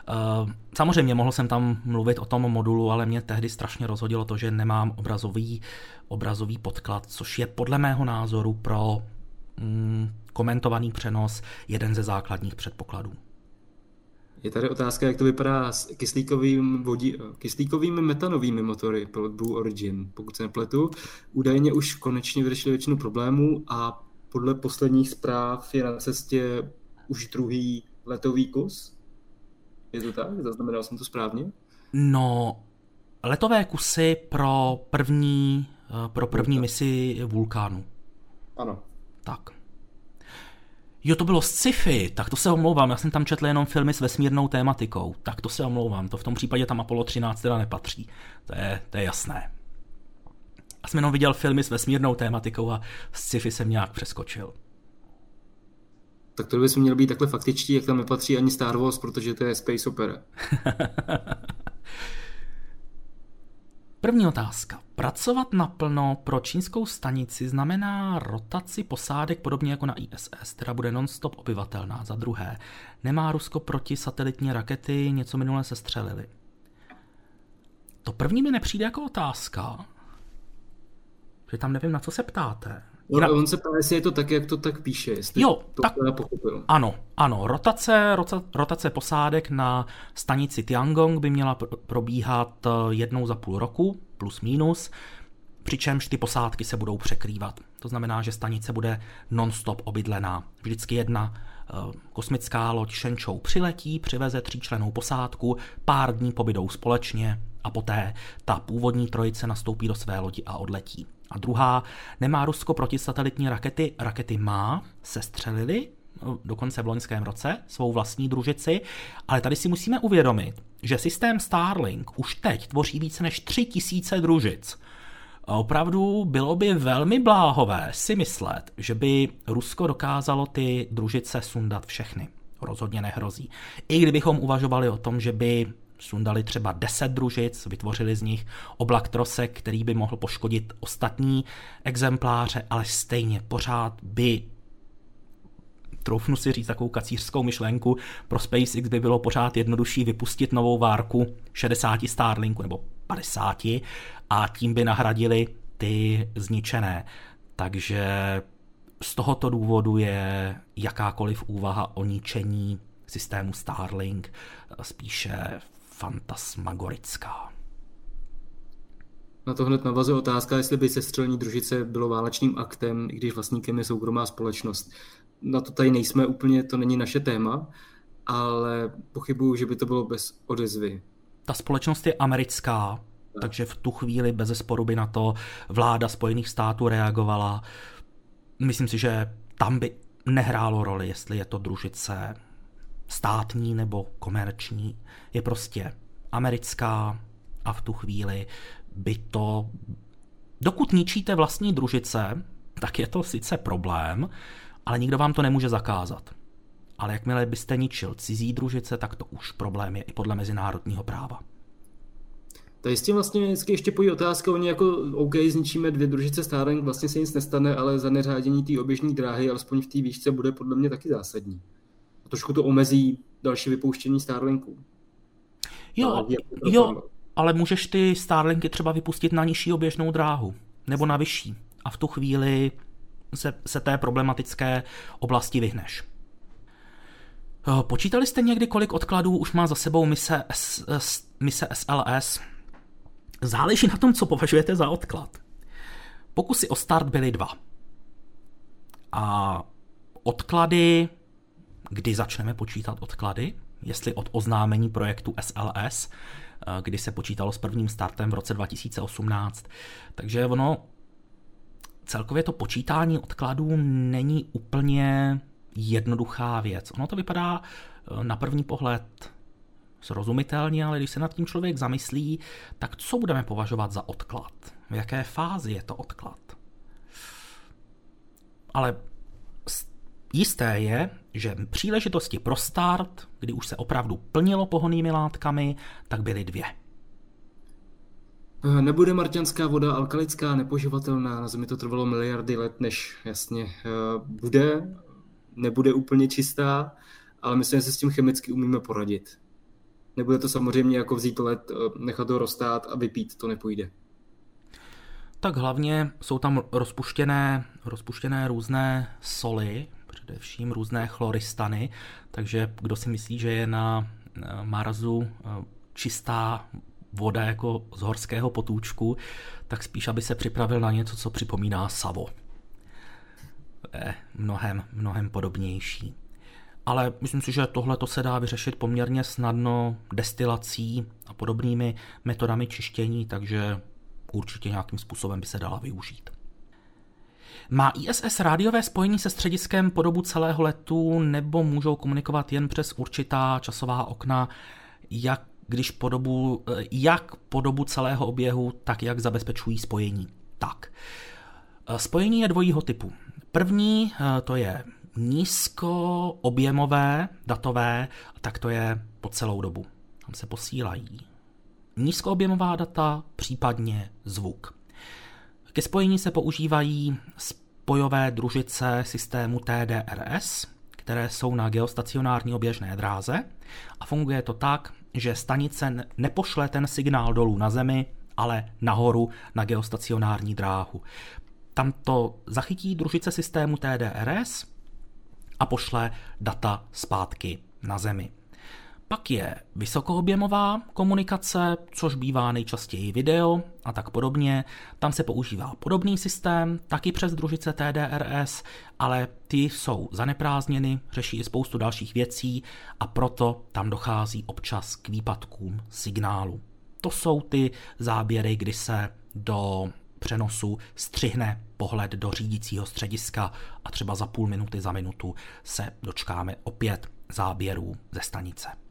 Eh, samozřejmě mohl jsem tam mluvit o tom modulu, ale mě tehdy strašně rozhodilo to, že nemám obrazový, obrazový podklad, což je podle mého názoru pro mm, komentovaný přenos jeden ze základních předpokladů. Je tady otázka, jak to vypadá s kyslíkovým vodí, kyslíkovými metanovými motory pro Blue Origin, pokud se nepletu. Údajně už konečně vyřešili většinu problémů a podle posledních zpráv je na cestě už druhý letový kus. Je to tak? Zaznamenal jsem to správně? No, letové kusy pro první, eh, pro první misi vulkánu. Ano. Tak. Jo, to bylo sci-fi, tak to se omlouvám, já jsem tam četl jenom filmy s vesmírnou tématikou, tak to se omlouvám, to v tom případě tam Apollo 13 teda nepatří, to je, to je jasné. Já jsem jenom viděl filmy s vesmírnou tématikou a sci-fi jsem nějak přeskočil. Tak to by se měl být takhle faktičtí, jak tam nepatří ani Star Wars, protože to je space opera. [LAUGHS] První otázka. Pracovat naplno pro čínskou stanici znamená rotaci posádek podobně jako na ISS, která bude non-stop obyvatelná. Za druhé, nemá Rusko proti satelitní rakety, něco minule se střelili. To první mi nepřijde jako otázka, že tam nevím, na co se ptáte. Jinak... On se ptá, jestli je to tak, jak to tak píše, jestli jo, to tak, pochopil. Ano, ano, rotace, rotace posádek na stanici Tiangong by měla probíhat eh, jednou za půl roku, plus minus, přičemž ty posádky se budou překrývat. To znamená, že stanice bude non-stop obydlená. Vždycky jedna eh, kosmická loď Shenzhou přiletí, přiveze tříčlenou posádku, pár dní pobydou společně a poté ta původní trojice nastoupí do své lodi a odletí. A druhá, nemá Rusko protisatelitní rakety, rakety má, se střelili, no, dokonce v loňském roce, svou vlastní družici, ale tady si musíme uvědomit, že systém Starlink už teď tvoří více než 3000 družic. A opravdu bylo by velmi bláhové si myslet, že by Rusko dokázalo ty družice sundat všechny. Rozhodně nehrozí. I kdybychom uvažovali o tom, že by sundali třeba 10 družic, vytvořili z nich oblak trosek, který by mohl poškodit ostatní exempláře, ale stejně pořád by troufnu si říct takovou kacířskou myšlenku, pro SpaceX by bylo pořád jednodušší vypustit novou várku 60 Starlinků nebo 50 a tím by nahradili ty zničené. Takže z tohoto důvodu je jakákoliv úvaha o ničení systému Starlink spíše fantasmagorická. Na to hned navazuje otázka, jestli by sestřelní družice bylo válečným aktem, i když vlastníkem je soukromá společnost. Na to tady nejsme úplně, to není naše téma, ale pochybuju, že by to bylo bez odezvy. Ta společnost je americká, tak. takže v tu chvíli bez sporu by na to vláda Spojených států reagovala. Myslím si, že tam by nehrálo roli, jestli je to družice státní nebo komerční, je prostě americká a v tu chvíli by to, dokud ničíte vlastní družice, tak je to sice problém, ale nikdo vám to nemůže zakázat. Ale jakmile byste ničil cizí družice, tak to už problém je i podle mezinárodního práva. Tady s tím vlastně vždycky ještě pojí otázka, oni jako OK, zničíme dvě družice Starlink, vlastně se nic nestane, ale za neřádění té oběžní dráhy, alespoň v té výšce, bude podle mě taky zásadní. A trošku to omezí další vypouštění Starlinků. Jo, jo, ale můžeš ty Starlinky třeba vypustit na nižší oběžnou dráhu, nebo na vyšší. A v tu chvíli se, se té problematické oblasti vyhneš. Eh, počítali jste někdy, kolik odkladů už má za sebou mise, S, S, mise SLS? Záleží na tom, co považujete za odklad. Pokusy o start byly dva. A odklady kdy začneme počítat odklady, jestli od oznámení projektu SLS, eh, kdy se počítalo s prvním startem v roce 2018. Takže ono, celkově to počítání odkladů není úplně jednoduchá věc. Ono to vypadá eh, na první pohled srozumitelně, ale když se nad tím člověk zamyslí, tak co budeme považovat za odklad? V jaké fázi je to odklad? Ale Jisté je, že příležitosti pro start, kdy už se opravdu plnilo pohonými látkami, tak byly dvě. Eh, nebude marťanská voda alkalická, nepoživatelná, na Zemi to trvalo miliardy let, než jasně eh, bude, nebude úplně čistá, ale myslím, že se s tím chemicky umíme poradit. Nebude to samozřejmě jako vzít let, eh, nechat ho roztát a vypít, to nepůjde. Tak hlavně jsou tam rozpuštěné, rozpuštěné různé soli, především různé chloristany, takže kdo si myslí, že je na Marsu eh, čistá voda jako z horského potůčku, tak spíš, aby se připravil na něco, co připomíná savo. Je mnohem, mnohem podobnější. Ale myslím si, že tohle to se dá vyřešit poměrně snadno destilací a podobnými metodami čištění, takže určitě nějakým způsobem by se dala využít. Má ISS rádiové spojení se střediskem po dobu celého letu nebo můžou komunikovat jen přes určitá časová okna, jak když po dobu, eh, jak po dobu celého oběhu, tak jak zabezpečují spojení. Tak. Eh, spojení je dvojího typu. První eh, to je nízkoobjemové, datové, tak to je po celou dobu. Tam se posílají nízkoobjemová data, případně zvuk. Ke spojení se používají spojové družice systému TDRS, které jsou na geostacionární oběžné dráze a funguje to tak, že stanice nepošle ten signál dolů na Zemi, ale nahoru na geostacionární dráhu. Tam to zachytí družice systému TDRS a pošle data zpátky na Zemi. Pak je vysokoobjemová komunikace, což bývá nejčastěji video a tak podobně. Tam se používá podobný systém, taky přes družice TDRS, ale ty jsou zaneprázdněny, řeší i spoustu dalších věcí a proto tam dochází občas k výpadkům signálu. To jsou ty záběry, kdy se do přenosu střihne pohled do řídícího střediska a třeba za půl minuty, za minutu se dočkáme opět záběrů ze stanice.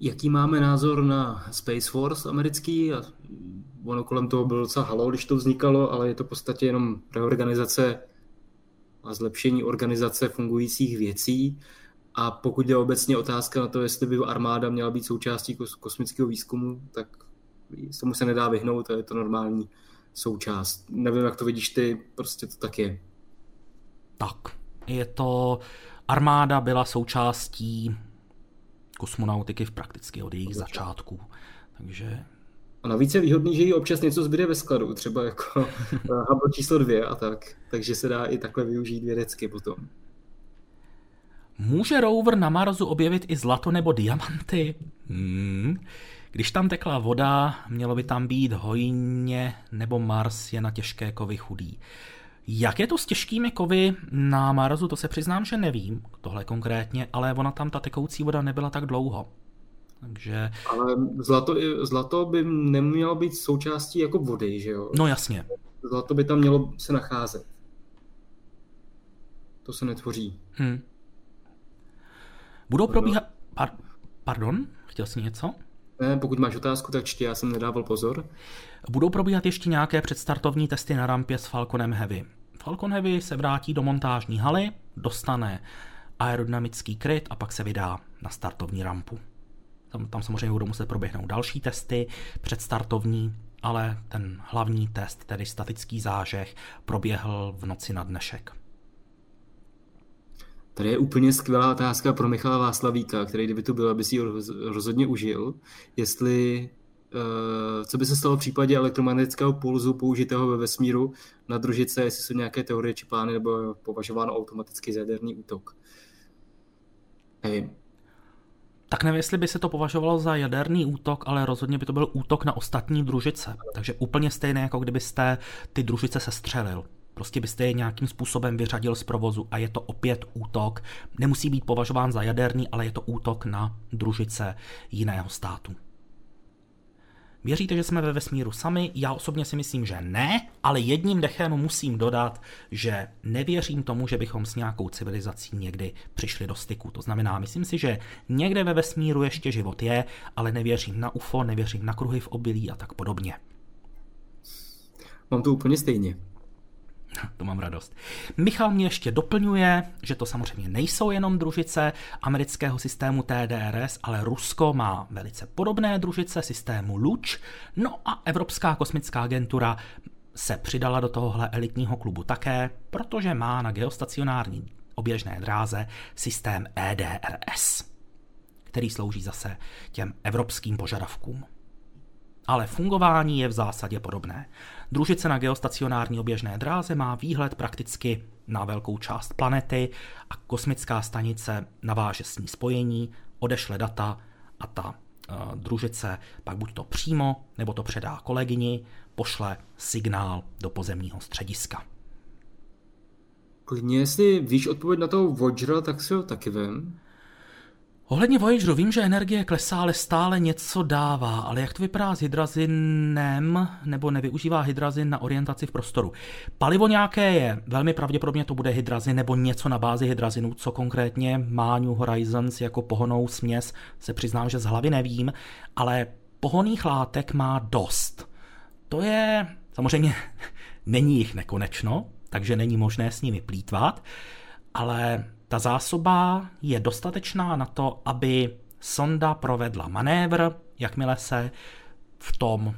Jaký máme názor na Space Force americký? Ono kolem toho bylo docela halo, když to vznikalo, ale je to v podstatě jenom reorganizace a zlepšení organizace fungujících věcí. A pokud je obecně otázka na to, jestli by armáda měla být součástí kosmického výzkumu, tak tomu se nedá vyhnout a je to normální součást. Nevím, jak to vidíš ty, prostě to tak je. Tak, je to... Armáda byla součástí kosmonautiky v prakticky od jejich začátků. Takže a navíc je výhodný, že jí občas něco zbyde ve skladu, třeba jako [LAUGHS] Hubble číslo dvě a tak. Takže se dá i takhle využít vědecky potom. Může rover na Marsu objevit i zlato nebo diamanty? Hmm. Když tam tekla voda, mělo by tam být hojně, nebo Mars je na těžké kovy chudý. Jak je to s těžkými kovy na Marsu, to se přiznám, že nevím, tohle konkrétně, ale ona tam ta tekoucí voda nebyla tak dlouho. Takže... Ale zlato, zlato by nemělo být součástí jako vody, že jo? No jasně. Zlato by tam mělo se nacházet. To se netvoří. Hmm. Budou probíhat... Par... Pardon? Chtěl jsi něco? Ne, pokud máš otázku, tak čtě, já jsem nedával pozor. Budou probíhat ještě nějaké předstartovní testy na rampě s Falconem Heavy. Falcon Heavy se vrátí do montážní haly, dostane aerodynamický kryt a pak se vydá na startovní rampu. Tam, tam samozřejmě budou muset proběhnout další testy předstartovní, ale ten hlavní test, tedy statický zážeh, proběhl v noci na dnešek. Tady je úplně skvělá otázka pro Michala Váslavíka, který kdyby tu byl, aby si ji rozhodně užil. Jestli, co by se stalo v případě elektromagnetického pulzu použitého ve vesmíru na družice, jestli jsou nějaké teorie či plány, nebo považováno automaticky za jaderný útok. Hej. Tak nevím, jestli by se to považovalo za jaderný útok, ale rozhodně by to byl útok na ostatní družice. Takže úplně stejné, jako kdybyste ty družice sestřelil. Prostě byste je nějakým způsobem vyřadil z provozu a je to opět útok. Nemusí být považován za jaderný, ale je to útok na družice jiného státu. Věříte, že jsme ve vesmíru sami? Já osobně si myslím, že ne, ale jedním dechem musím dodat, že nevěřím tomu, že bychom s nějakou civilizací někdy přišli do styku. To znamená, myslím si, že někde ve vesmíru ještě život je, ale nevěřím na UFO, nevěřím na kruhy v obilí a tak podobně. Mám to úplně stejně. [LAUGHS] To mám radost. Michal mě ještě doplňuje, že to samozřejmě nejsou jenom družice amerického systému TDRS, ale Rusko má velice podobné družice systému LUČ, no a Evropská kosmická agentura se přidala do tohohle elitního klubu také, protože má na geostacionární oběžné dráze systém EDRS, který slouží zase těm evropským požadavkům ale fungování je v zásadě podobné. Družice na geostacionární oběžné dráze má výhled prakticky na velkou část planety a kosmická stanice naváže s ní spojení, odešle data a ta uh, družice pak buď to přímo, nebo to předá kolegyni, pošle signál do pozemního střediska. Klidně, jestli víš odpověď na toho Voyagera, tak si ho taky vem. Ohledně Voyageru vím, že energie klesá, ale stále něco dává, ale jak to vypadá s hydrazinem, nebo nevyužívá hydrazin na orientaci v prostoru? Palivo nějaké je, velmi pravděpodobně to bude hydrazin nebo něco na bázi hydrazinu, co konkrétně má New Horizons jako pohonou směs, se přiznám, že z hlavy nevím, ale pohoných látek má dost. To je, samozřejmě, [LAUGHS] není jich nekonečno, takže není možné s nimi plítvat, ale ta zásoba je dostatečná na to, aby sonda provedla manévr, jakmile se v tom,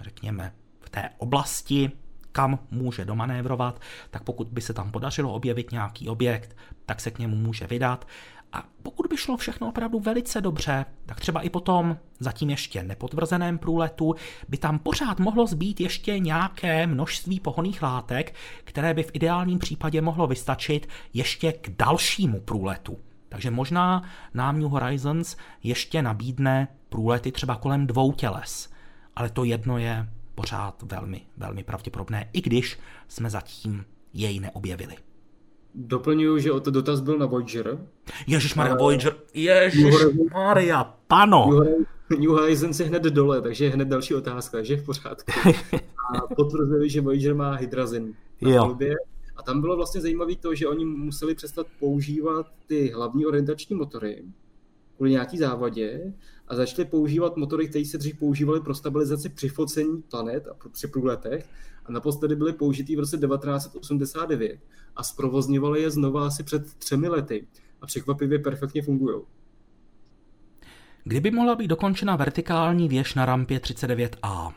řekněme, v té oblasti, kam může domanévrovat, tak pokud by se tam podařilo objevit nějaký objekt, tak se k němu může vydat. A pokud by šlo všechno opravdu velice dobře, tak třeba i potom zatím ještě nepotvrzeném průletu by tam pořád mohlo zbýt ještě nějaké množství pohoných látek, které by v ideálním případě mohlo vystačit ještě k dalšímu průletu. Takže možná nám New Horizons ještě nabídne průlety třeba kolem dvou těles, ale to jedno je pořád velmi, velmi pravděpodobné, i když jsme zatím jej neobjevili. Doplňuju, že o to dotaz byl na Voyager. Ježíš Maria, Voyager, Ježíš Maria, pano. New Horizons je hned dole, takže je hned další otázka, že v pořádku. [LAUGHS] A potvrzuji, že Voyager má hydrazin na jo. Palubě. A tam bylo vlastně zajímavé to, že oni museli přestat používat ty hlavní orientační motory kvůli nějaký závadě a začali používat motory, které se dřív používaly pro stabilizaci při focení planet a při průletech a naposledy byly použitý v roce 1989 a zprovozňovali je znova asi před třemi lety a překvapivě perfektně fungují. Kdyby mohla být dokončena vertikální věž na rampě 39A?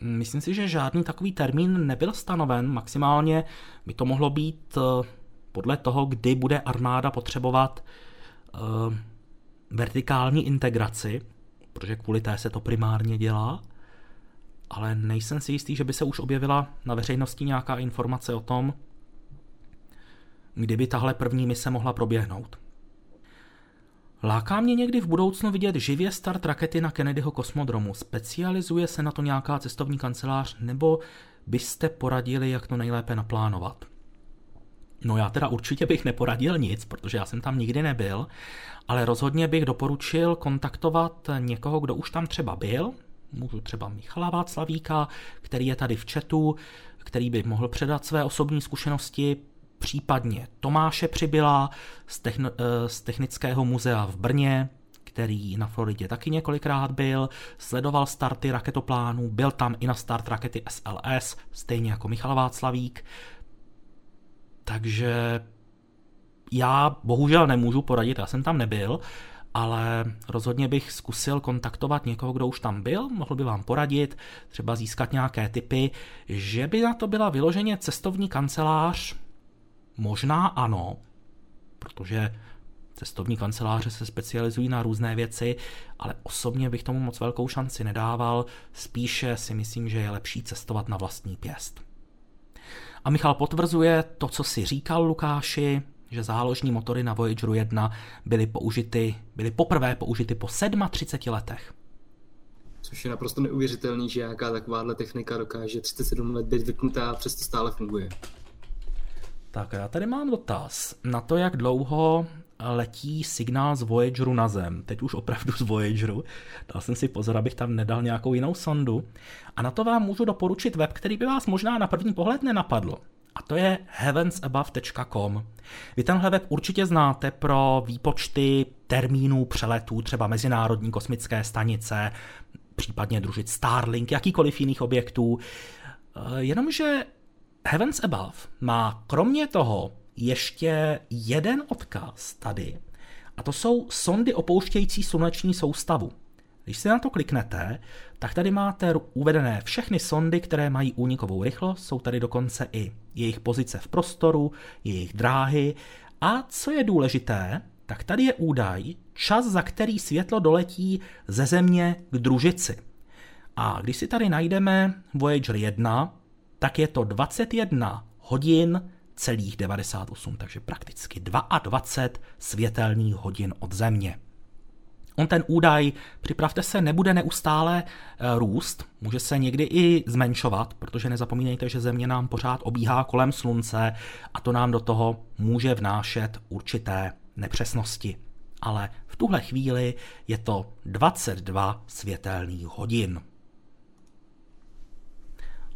Myslím si, že žádný takový termín nebyl stanoven. Maximálně by to mohlo být eh, podle toho, kdy bude armáda potřebovat uh, vertikální integraci, protože kvůli té se to primárně dělá, ale nejsem si jistý, že by se už objevila na veřejnosti nějaká informace o tom, kdyby tahle první mise mohla proběhnout. Láká mě někdy v budoucnu vidět živě start rakety na Kennedyho kosmodromu. Specializuje se na to nějaká cestovní kancelář, nebo byste poradili, jak to nejlépe naplánovat? No já teda určitě bych neporadil nic, protože já jsem tam nikdy nebyl, ale rozhodně bych doporučil kontaktovat někoho, kdo už tam třeba byl, můžu třeba Michala Václavíka, který je tady v chatu, který by mohl předat své osobní zkušenosti, případně Tomáše Přibyla z, techn- eh, z Technického muzea v Brně, který na Floridě taky několikrát byl, sledoval starty raketoplánů, byl tam i na start rakety SLS, stejně jako Michal Václavík. Takže já bohužel nemůžu poradit, já jsem tam nebyl, ale rozhodně bych zkusil kontaktovat někoho, kdo už tam byl, mohl by vám poradit, třeba získat nějaké typy, že by na to byla vyloženě cestovní kancelář, možná ano, protože cestovní kanceláře se specializují na různé věci, ale osobně bych tomu moc velkou šanci nedával, spíše si myslím, že je lepší cestovat na vlastní pěst. A Michal potvrzuje to, co si říkal Lukáši, že záložní motory na Voyageru 1 byly použity, byly poprvé použity po 37 letech. Což je naprosto neuvěřitelný, že jaká takováhle technika dokáže 37 let být vypnutá a přesto stále funguje. Tak já tady mám dotaz na to, jak dlouho letí signál z Voyageru na Zem. Teď už opravdu z Voyageru. Dal jsem si pozor, abych tam nedal nějakou jinou sondu. A na to vám můžu doporučit web, který by vás možná na první pohled nenapadl. A to je heavensabove.com. Vy tenhle web určitě znáte pro výpočty termínů přeletů třeba Mezinárodní kosmické stanice, případně družit Starlink, jakýkoliv jiných objektů. Eh, jenomže Heavens Above má kromě toho ještě jeden odkaz tady, a to jsou sondy opouštějící sluneční soustavu. Když si na to kliknete, tak tady máte uvedené všechny sondy, které mají únikovou rychlost, jsou tady dokonce i jejich pozice v prostoru, jejich dráhy a co je důležité, tak tady je údaj, čas, za který světlo doletí ze Země k družici. A když si tady najdeme Voyager 1, tak je to 21 hodin celých 98, takže prakticky 22 světelných hodin od Země. On ten údaj, připravte se, nebude neustále eh, růst, může se někdy i zmenšovat, protože nezapomínejte, že Země nám pořád obíhá kolem Slunce a to nám do toho může vnášet určité nepřesnosti. Ale v tuhle chvíli je to 22 světelných hodin.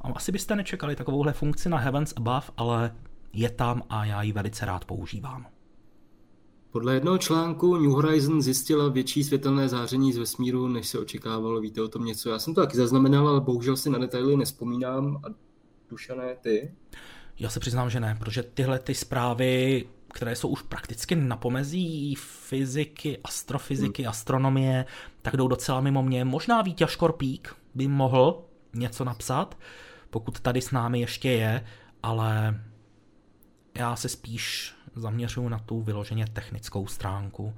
Asi byste nečekali takovouhle funkci na Heavens Above, ale je tam a já ji velice rád používám. Podle jednoho článku New Horizon zjistila větší světelné záření z vesmíru, než se očekávalo. Víte o tom něco? Já jsem to taky zaznamenal, ale bohužel si na detaily nespomínám. A Dušané, ty? Já se přiznám, že ne, protože tyhle ty zprávy které jsou už prakticky na pomezí fyziky, astrofyziky, hmm. astronomie, tak jdou docela mimo mě. Možná Vítě Škorpík by mohl něco napsat, pokud tady s námi ještě je, ale já se spíš zaměřuju na tu vyloženě technickou stránku.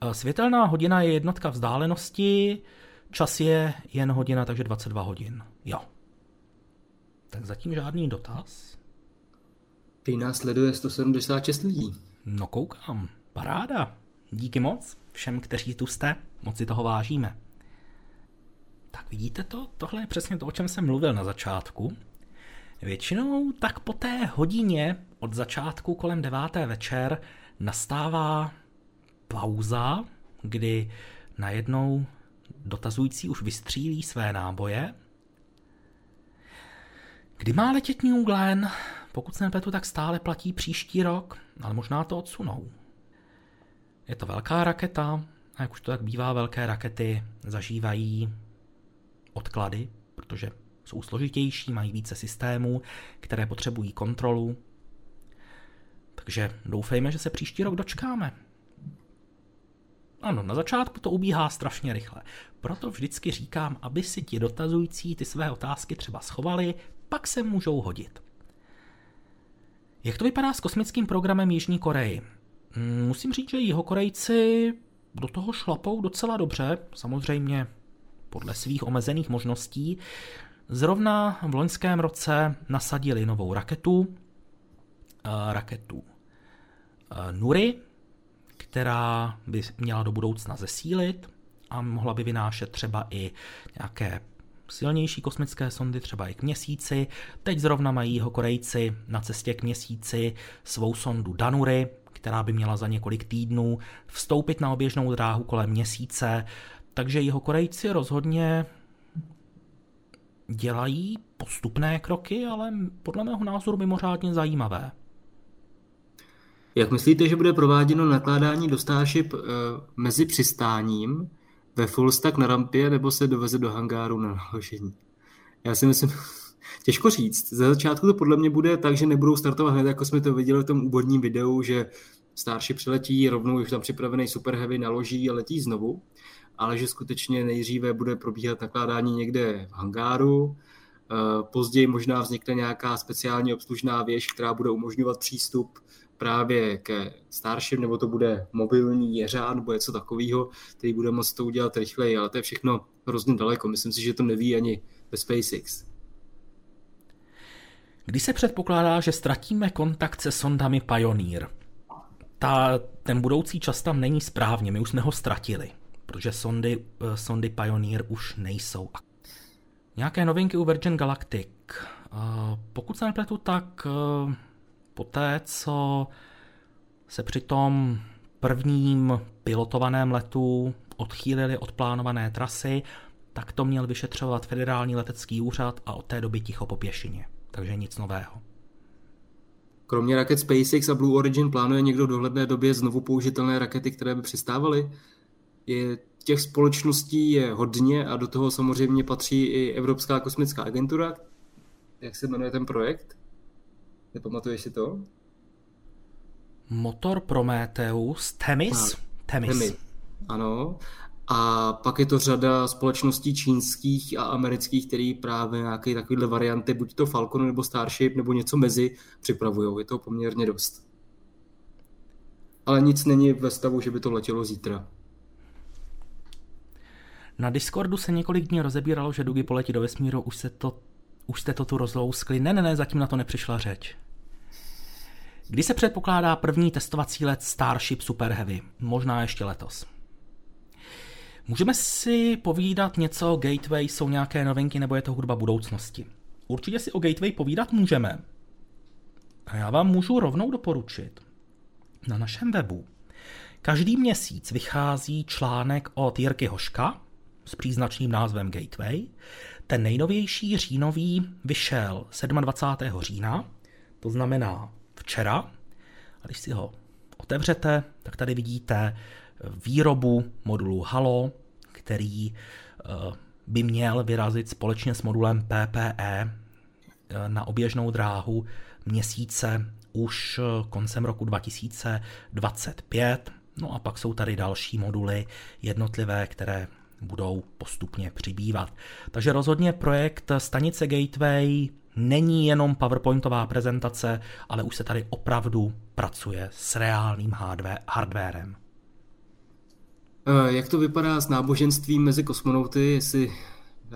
Eh, světelná hodina je jednotka vzdálenosti, čas je jen hodina, takže 22 hodin. Jo. Tak zatím žádný dotaz. Ty nás sleduje 176 lidí. No koukám, paráda. Díky moc všem, kteří tu jste, moc si toho vážíme. Tak vidíte to? Tohle je přesně to, o čem jsem mluvil na začátku. Většinou tak po té hodině od začátku kolem deváté večer nastává pauza, kdy najednou dotazující už vystřílí své náboje. Kdy má letět New Glenn? Pokud se nepletu, tak stále platí příští rok, ale možná to odsunou. Je to velká raketa, a jak už to tak bývá, velké rakety zažívají odklady, protože jsou složitější, mají více systémů, které potřebují kontrolu. Takže doufejme, že se příští rok dočkáme. Ano, na začátku to ubíhá strašně rychle. Proto vždycky říkám, aby si ti dotazující ty své otázky třeba schovali, pak se můžou hodit. Jak to vypadá s kosmickým programem Jižní Koreji? Musím říct, že jeho Korejci do toho šlapou docela dobře, samozřejmě podle svých omezených možností. Zrovna v loňském roce nasadili novou raketu, eh, raketu eh, Nuri, která by měla do budoucna zesílit a mohla by vynášet třeba i nějaké silnější kosmické sondy, třeba i k měsíci. Teď zrovna mají jeho Korejci na cestě k měsíci svou sondu Danury, která by měla za několik týdnů vstoupit na oběžnou dráhu kolem měsíce. Takže jeho Korejci rozhodně dělají postupné kroky, ale podle mého názoru mimořádně zajímavé. Jak myslíte, že bude prováděno nakládání do Starship uh, mezi přistáním ve full stack na rampě nebo se doveze do hangáru na naložení? Já si myslím, [LAUGHS] těžko říct. Za začátku to podle mě bude tak, že nebudou startovat hned, jako jsme to viděli v tom úvodním videu, že Starship přiletí, rovnou už tam připravený Super Heavy naloží a letí znovu, ale že skutečně nejdříve bude probíhat nakládání někde v hangáru, eh, později možná vznikne nějaká speciální obslužná věž, která bude umožňovat přístup právě ke Starship, nebo to bude mobilní jeřád, nebo něco takového, který bude moct to udělat rychleji, ale to je všechno hrozně daleko. Myslím si, že to neví ani ve SpaceX. Kdy se předpokládá, že ztratíme kontakt se sondami Pioneer? Ta, ten budoucí čas tam není správně, my už jsme ho ztratili, protože sondy, eh, sondy Pioneer už nejsou. Nějaké novinky u Virgin Galactic. Eh, pokud se nepletu, tak eh, Poté, co se při tom prvním pilotovaném letu odchýlili od plánované trasy, tak to měl vyšetřovat federální letecký úřad a od té doby ticho po pěšině. Takže nic nového. Kromě raket SpaceX a Blue Origin plánuje někdo v dohledné době znovu použitelné rakety, které by přistávaly? Je, těch společností je hodně a do toho samozřejmě patří i Evropská kosmická agentura. Jak se jmenuje ten projekt? Nepamatuješ si to? Motor Prometheus, Temis? Temis. Temis. Ano. A pak je to řada společností čínských a amerických, který právě nějaké takovéhle varianty, buď to Falcon nebo Starship nebo něco mezi, připravují. Je to poměrně dost. Ale nic není ve stavu, že by to letělo zítra. Na Discordu se několik dní rozebíralo, že Dugi poletí do vesmíru, už se to už jste to tu rozlouskli. Ne, ne, ne, zatím na to nepřišla řeč. Kdy se předpokládá první testovací let Starship Super Heavy? Možná ještě letos. Můžeme si povídat něco o Gateway, jsou nějaké novinky nebo je to hudba budoucnosti? Určitě si o Gateway povídat můžeme. A já vám můžu rovnou doporučit. Na našem webu každý měsíc vychází článek od Jirky Hoška s příznačným názvem Gateway. Ten nejnovější říjnový vyšel 27. října, to znamená včera. A když si ho otevřete, tak tady vidíte výrobu modulu Halo, který eh, by měl vyrazit společně s modulem PPE eh, na oběžnou dráhu měsíce už koncem roku 2025. No a pak jsou tady další moduly jednotlivé, které budou postupně přibývat. Takže rozhodně projekt stanice Gateway není jenom PowerPointová prezentace, ale už se tady opravdu pracuje s reálným hardwarem. Eh, jak to vypadá s náboženstvím mezi kosmonauty, jestli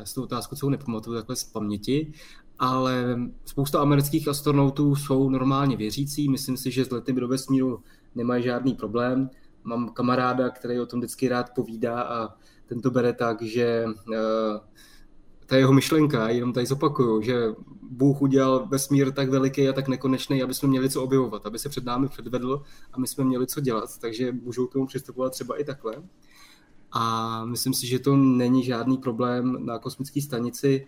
si tu otázku celou nepamatuju takhle z paměti, ale spousta amerických astronautů jsou normálně věřící, myslím si, že s letem do vesmíru nemají žádný problém. Mám kamaráda, který o tom vždycky rád povídá a ten to bere tak, že uh, ta jeho myšlenka, jenom tady zopakuju, že Bůh udělal vesmír tak veliký a tak nekonečný, aby jsme měli co objevovat, aby se před námi předvedl a my jsme měli co dělat, takže můžou k tomu přistupovat třeba i takhle. A myslím si, že to není žádný problém na kosmické stanici.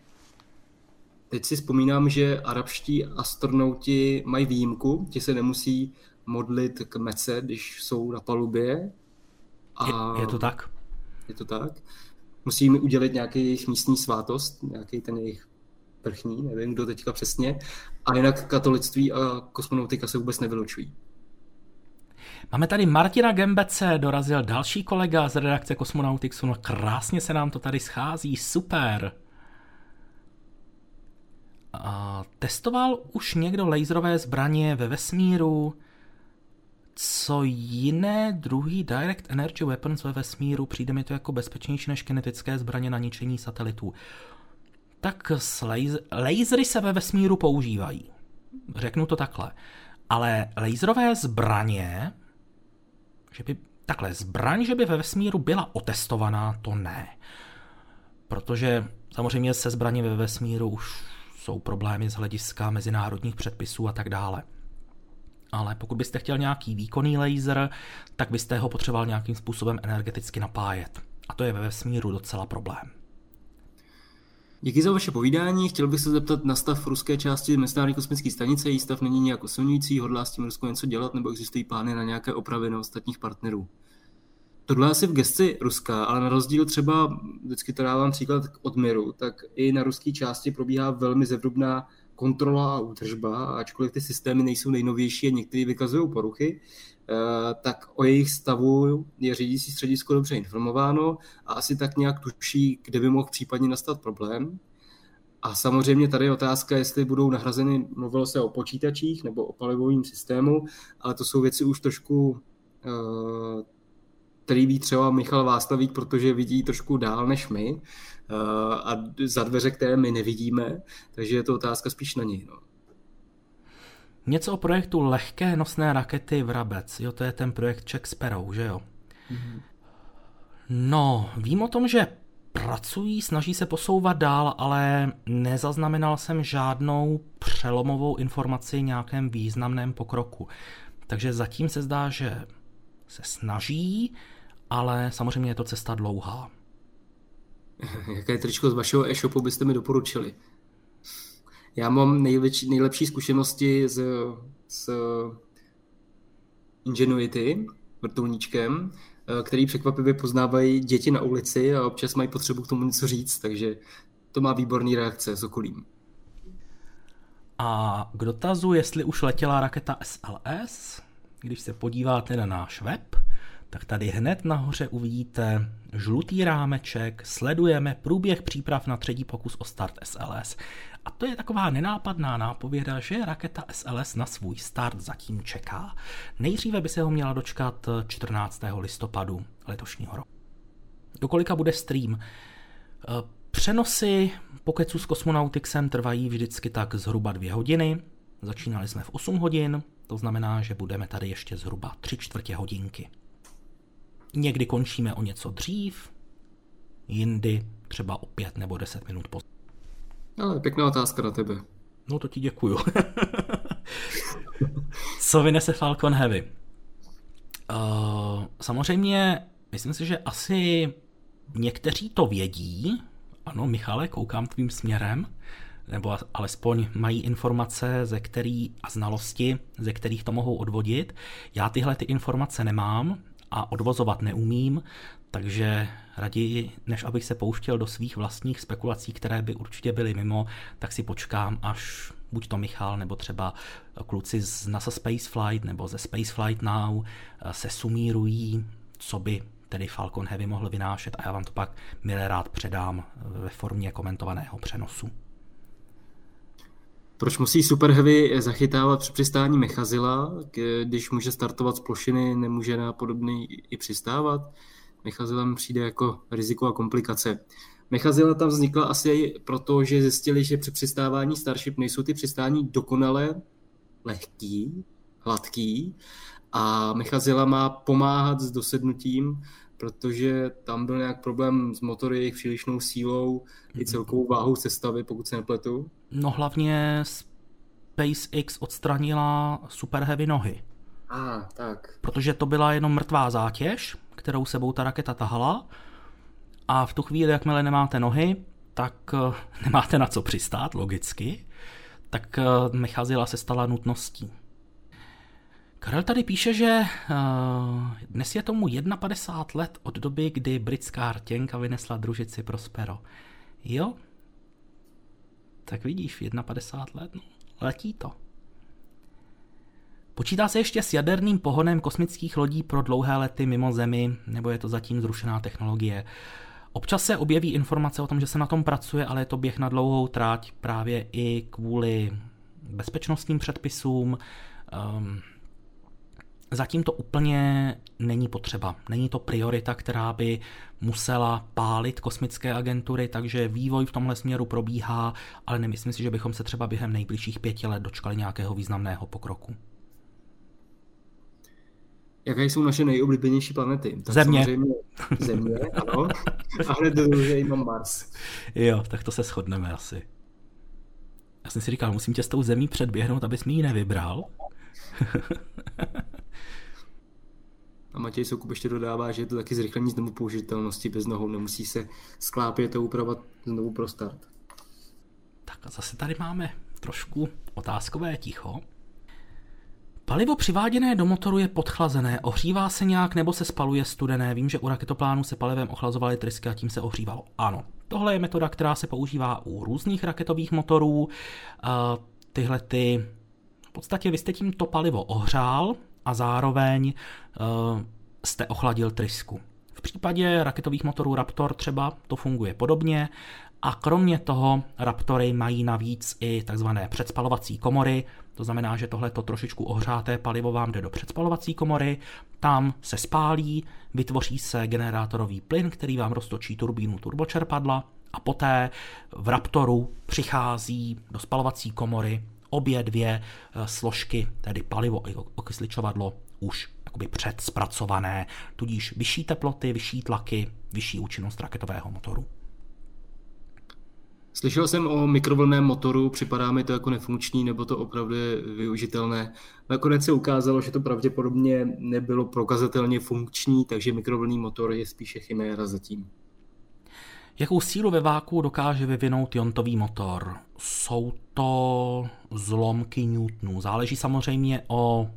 Teď si vzpomínám, že arabští astronauti mají výjimku, ti se nemusí modlit k mece, když jsou na palubě. A je, je to tak? Je to tak musí jim udělit nějaký místní svátost, nějaký ten jejich vrchní, nevím kdo teďka přesně, a jinak katolictví a kosmonautika se vůbec nevylučují. Máme tady Martina Gembece, dorazil další kolega z redakce Kosmonautixu, no krásně se nám to tady schází, super. A testoval už někdo laserové zbraně ve vesmíru? Co jiné druhý Direct Energy Weapons ve vesmíru přijde mi to jako bezpečnější než kinetické zbraně na ničení satelitů. Tak lasery se ve vesmíru používají. Řeknu to takhle. Ale laserové zbraně, že by takhle, zbraň, že by ve vesmíru byla otestovaná, to ne. Protože samozřejmě se zbraně ve vesmíru už jsou problémy z hlediska mezinárodních předpisů a tak dále ale pokud byste chtěl nějaký výkonný laser, tak byste ho potřeboval nějakým způsobem energeticky napájet. A to je ve vesmíru docela problém. Díky za vaše povídání. Chtěl bych se zeptat na stav ruské části Mezinárodní kosmické stanice. Její stav není nějak osilňující, hodlá s tím Rusko něco dělat, nebo existují plány na nějaké opravy na ostatních partnerů? Tohle asi v gesci Ruska, ale na rozdíl třeba, vždycky to dávám příklad od Miru, tak i na ruské části probíhá velmi zevrubná kontrola a údržba, ačkoliv ty systémy nejsou nejnovější a některé vykazují poruchy, eh, tak o jejich stavu je řídící středisko dobře informováno a asi tak nějak tuší, kde by mohl případně nastat problém. A samozřejmě tady je otázka, jestli budou nahrazeny, mluvilo se o počítačích nebo o palivovém systému, ale to jsou věci už trošku eh, který ví třeba Michal Václavík, protože vidí trošku dál než my a za dveře, které my nevidíme, takže je to otázka spíš na něj. No. Něco o projektu lehké nosné rakety Vrabec. Jo, to je ten projekt Czech Sparrow, že jo? Mm-hmm. No, vím o tom, že pracují, snaží se posouvat dál, ale nezaznamenal jsem žádnou přelomovou informaci nějakém významném pokroku. Takže zatím se zdá, že se snaží, ale samozřejmě je to cesta dlouhá. [LAUGHS] Jaké tričko z vašeho e-shopu byste mi doporučili? Já mám nejlepší, nejlepší zkušenosti s, s Ingenuity, vrtulníčkem, který překvapivě poznávají děti na ulici a občas mají potřebu k tomu něco říct, takže to má výborný reakce s okolím. A k dotazu, jestli už letěla raketa SLS, když se podíváte na náš web, tak tady hned nahoře uvidíte žlutý rámeček, sledujeme průběh příprav na třetí pokus o start SLS. A to je taková nenápadná nápověda, že raketa SLS na svůj start zatím čeká. Nejdříve by se ho měla dočkat 14. listopadu letošního roku. Dokolika bude stream? Přenosy pokecu s Cosmonautixem trvají vždycky tak zhruba dvě hodiny. Začínali jsme v 8 hodin, to znamená, že budeme tady ještě zhruba 3 čtvrtě hodinky. Někdy končíme o něco dřív, jindy třeba o pět nebo deset minut později. Ale pěkná otázka na tebe. No to ti děkuju. [LAUGHS] Co vynese Falcon Heavy? Uh, samozřejmě, myslím si, že asi někteří to vědí. Ano, Michale, koukám tvým směrem. Nebo alespoň mají informace, ze který, a znalosti, ze kterých to mohou odvodit. Já tyhle ty informace nemám, a odvozovat neumím, Takže raději, než abych se pouštěl do svých vlastních spekulací, které by určitě byly mimo, tak si počkám, až buď to Michal, nebo třeba kluci z NASA Spaceflight nebo ze Spaceflight Now se sumírují, co by tedy Falcon Heavy mohl vynášet a já vám to pak milé rád předám ve formě komentovaného přenosu. Proč musí Super Heavy zachytávat při přistání Mechazila, když může startovat z plošiny, nemůže na podobný i přistávat? Mechazilem přijde jako riziko a komplikace. Mechazila tam vznikla asi proto, že zjistili, že při přistávání Starship nejsou ty přistání dokonale lehký, hladký a Mechazila má pomáhat s dosednutím, protože tam byl nějak problém s motory, jejich přílišnou sílou i celkovou váhou sestavy, pokud se nepletu. No hlavně SpaceX odstranila Super Heavy nohy. A, ah, tak. Protože to byla jenom mrtvá zátěž, kterou sebou ta raketa tahala a v tu chvíli, jakmile nemáte nohy, tak eh, [LAUGHS] nemáte na co přistát, logicky, tak eh, Mechazila se stala nutností. Karel tady píše, že uh, dnes je tomu 51 let od doby, kdy britská rtěnka vynesla družici Prospero. Jo? Tak vidíš, 51 let, no, letí to. Počítá se ještě s jaderným pohonem kosmických lodí pro dlouhé lety mimo Zemi, nebo je to zatím zrušená technologie? Občas se objeví informace o tom, že se na tom pracuje, ale je to běh na dlouhou tráť právě i kvůli bezpečnostním předpisům. Um, zatím to úplně není potřeba. Není to priorita, která by musela pálit kosmické agentury, takže vývoj v tomhle směru probíhá, ale nemyslím si, že bychom se třeba během nejbližších pěti let dočkali nějakého významného pokroku. Jaké jsou naše nejoblíbenější planety? Tak země. Země, ano. A hned druhý mám Mars. Jo, tak to se shodneme asi. Já jsem si říkal, musím tě s tou zemí předběhnout, abys mi ji nevybral. [LAUGHS] A Matěj Soukup ještě dodává, že je to taky zrychlení znovu použitelnosti bez nohou, nemusí se sklápět a upravovat znovu pro start. Tak a zase tady máme trošku otázkové ticho. Palivo přiváděné do motoru je podchlazené, ohřívá se nějak nebo se spaluje studené. Vím, že u raketoplánu se palivem ochlazovaly trysky a tím se ohřívalo. Ano, tohle je metoda, která se používá u různých raketových motorů. Tyhle ty, v podstatě vy jste tím to palivo ohřál a zároveň jste ochladil trysku. V případě raketových motorů Raptor třeba to funguje podobně a kromě toho Raptory mají navíc i takzvané předspalovací komory, to znamená, že tohleto trošičku ohřáté palivo vám jde do předspalovací komory, tam se spálí, vytvoří se generátorový plyn, který vám roztočí turbínu turbočerpadla a poté v Raptoru přichází do spalovací komory obě dvě eh, složky, tedy palivo i okysličovadlo, už jakoby předspracované, tudíž vyšší teploty, vyšší tlaky, vyšší účinnost raketového motoru. Slyšel jsem o mikrovlnném motoru, připadá mi to jako nefunkční, nebo to opravdu je využitelné. Nakonec se ukázalo, že to pravděpodobně nebylo prokazatelně funkční, takže mikrovlnný motor je spíše chiméra zatím. Jakou sílu ve váku dokáže vyvinout jontový motor? Jsou to zlomky Newtonů. Záleží samozřejmě o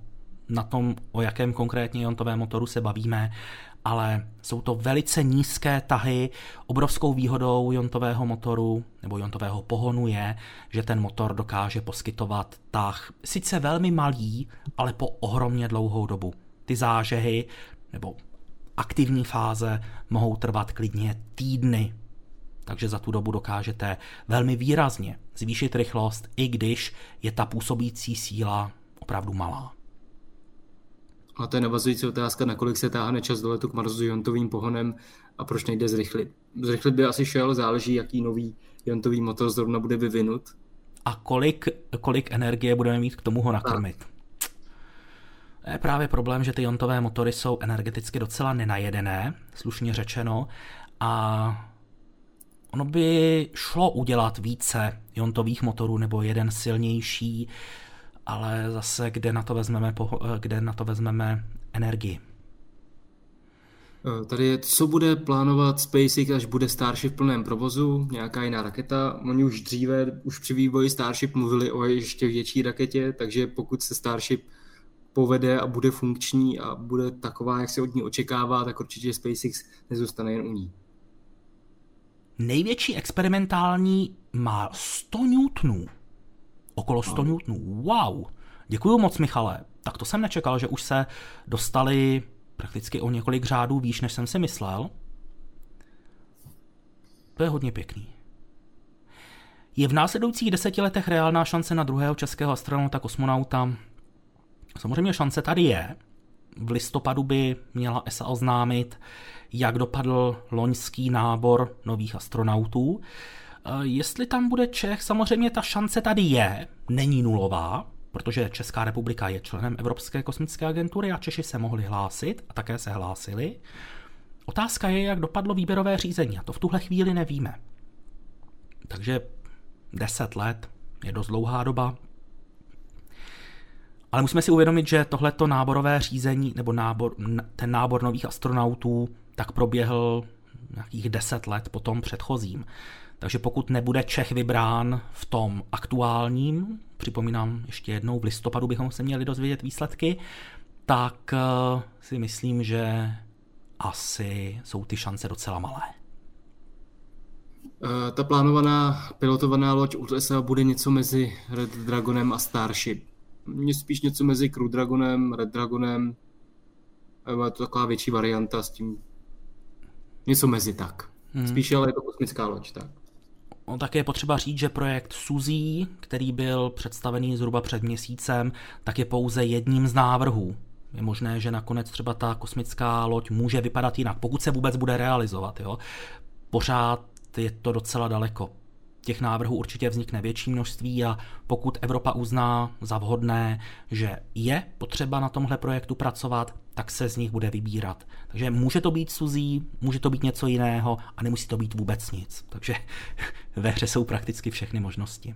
na tom, o jakém konkrétně jontovém motoru se bavíme, ale jsou to velice nízké tahy. Obrovskou výhodou jontového motoru nebo jontového pohonu je, že ten motor dokáže poskytovat tah sice velmi malý, ale po ohromně dlouhou dobu. Ty zážehy nebo aktivní fáze mohou trvat klidně týdny, takže za tu dobu dokážete velmi výrazně zvýšit rychlost, i když je ta působící síla opravdu malá. A to je navazující otázka, nakolik se táhne čas do letu k Marsu jontovým pohonem a proč nejde zrychlit. Zrychlit by asi šel, záleží, jaký nový jontový motor zrovna bude vyvinut. A kolik, kolik energie budeme mít k tomu ho nakrmit. A. Je právě problém, že ty jontové motory jsou energeticky docela nenajedené, slušně řečeno, a ono by šlo udělat více jontových motorů nebo jeden silnější, ale zase kde na to vezmeme, kde na to vezmeme energii. Eh, tady je, co bude plánovat SpaceX, až bude Starship v plném provozu, nějaká jiná raketa. Oni už dříve, už při vývoji Starship mluvili o ještě větší raketě, takže pokud se Starship povede a bude funkční a bude taková, jak se od ní očekává, tak určitě SpaceX nezůstane jen u ní. Největší experimentální má 100 newtonů. Okolo 100 no. newtonů. Wow. Děkuji moc, Michale. Tak to jsem nečekal, že už se dostali prakticky o několik řádů výš, než jsem si myslel. To je hodně pěkný. Je v následujících deseti letech reálná šance na druhého českého astronauta, kosmonauta? Samozřejmě šance tady je. V listopadu by měla ESA oznámit, jak dopadl loňský nábor nových astronautů. Eh, jestli tam bude Čech, samozřejmě ta šance tady je, není nulová, protože Česká republika je členem Evropské kosmické agentury a Češi se mohli hlásit a také se hlásili. Otázka je, jak dopadlo výběrové řízení a to v tuhle chvíli nevíme. Takže 10 let je dost dlouhá doba. Ale musíme si uvědomit, že tohleto náborové řízení, nebo nábor, ten nábor nových astronautů, tak proběhl nějakých 10 let po tom předchozím. Takže pokud nebude Čech vybrán v tom aktuálním, připomínám ještě jednou, v listopadu bychom se měli dozvědět výsledky, tak eh, si myslím, že asi jsou ty šance docela malé. Eh, ta plánovaná pilotovaná loď USA bude něco mezi Red Dragonem a Starship. Mně spíš něco mezi Crew Dragonem, Red Dragonem. Je to taková větší varianta s tím. Něco mezi tak. Hmm. Spíš ale je to kosmická loď, tak. On také je potřeba říct, že projekt Suzy, který byl představený zhruba před měsícem, tak je pouze jedním z návrhů. Je možné, že nakonec třeba ta kosmická loď může vypadat jinak, pokud se vůbec bude realizovat. Jo? Pořád je to docela daleko. Těch návrhů určitě vznikne větší množství a pokud Evropa uzná za vhodné, že je potřeba na tomhle projektu pracovat, tak se z nich bude vybírat. Takže může to být Suzí, může to být něco jiného a nemusí to být vůbec nic. Takže [LAUGHS] ve hře jsou prakticky všechny možnosti.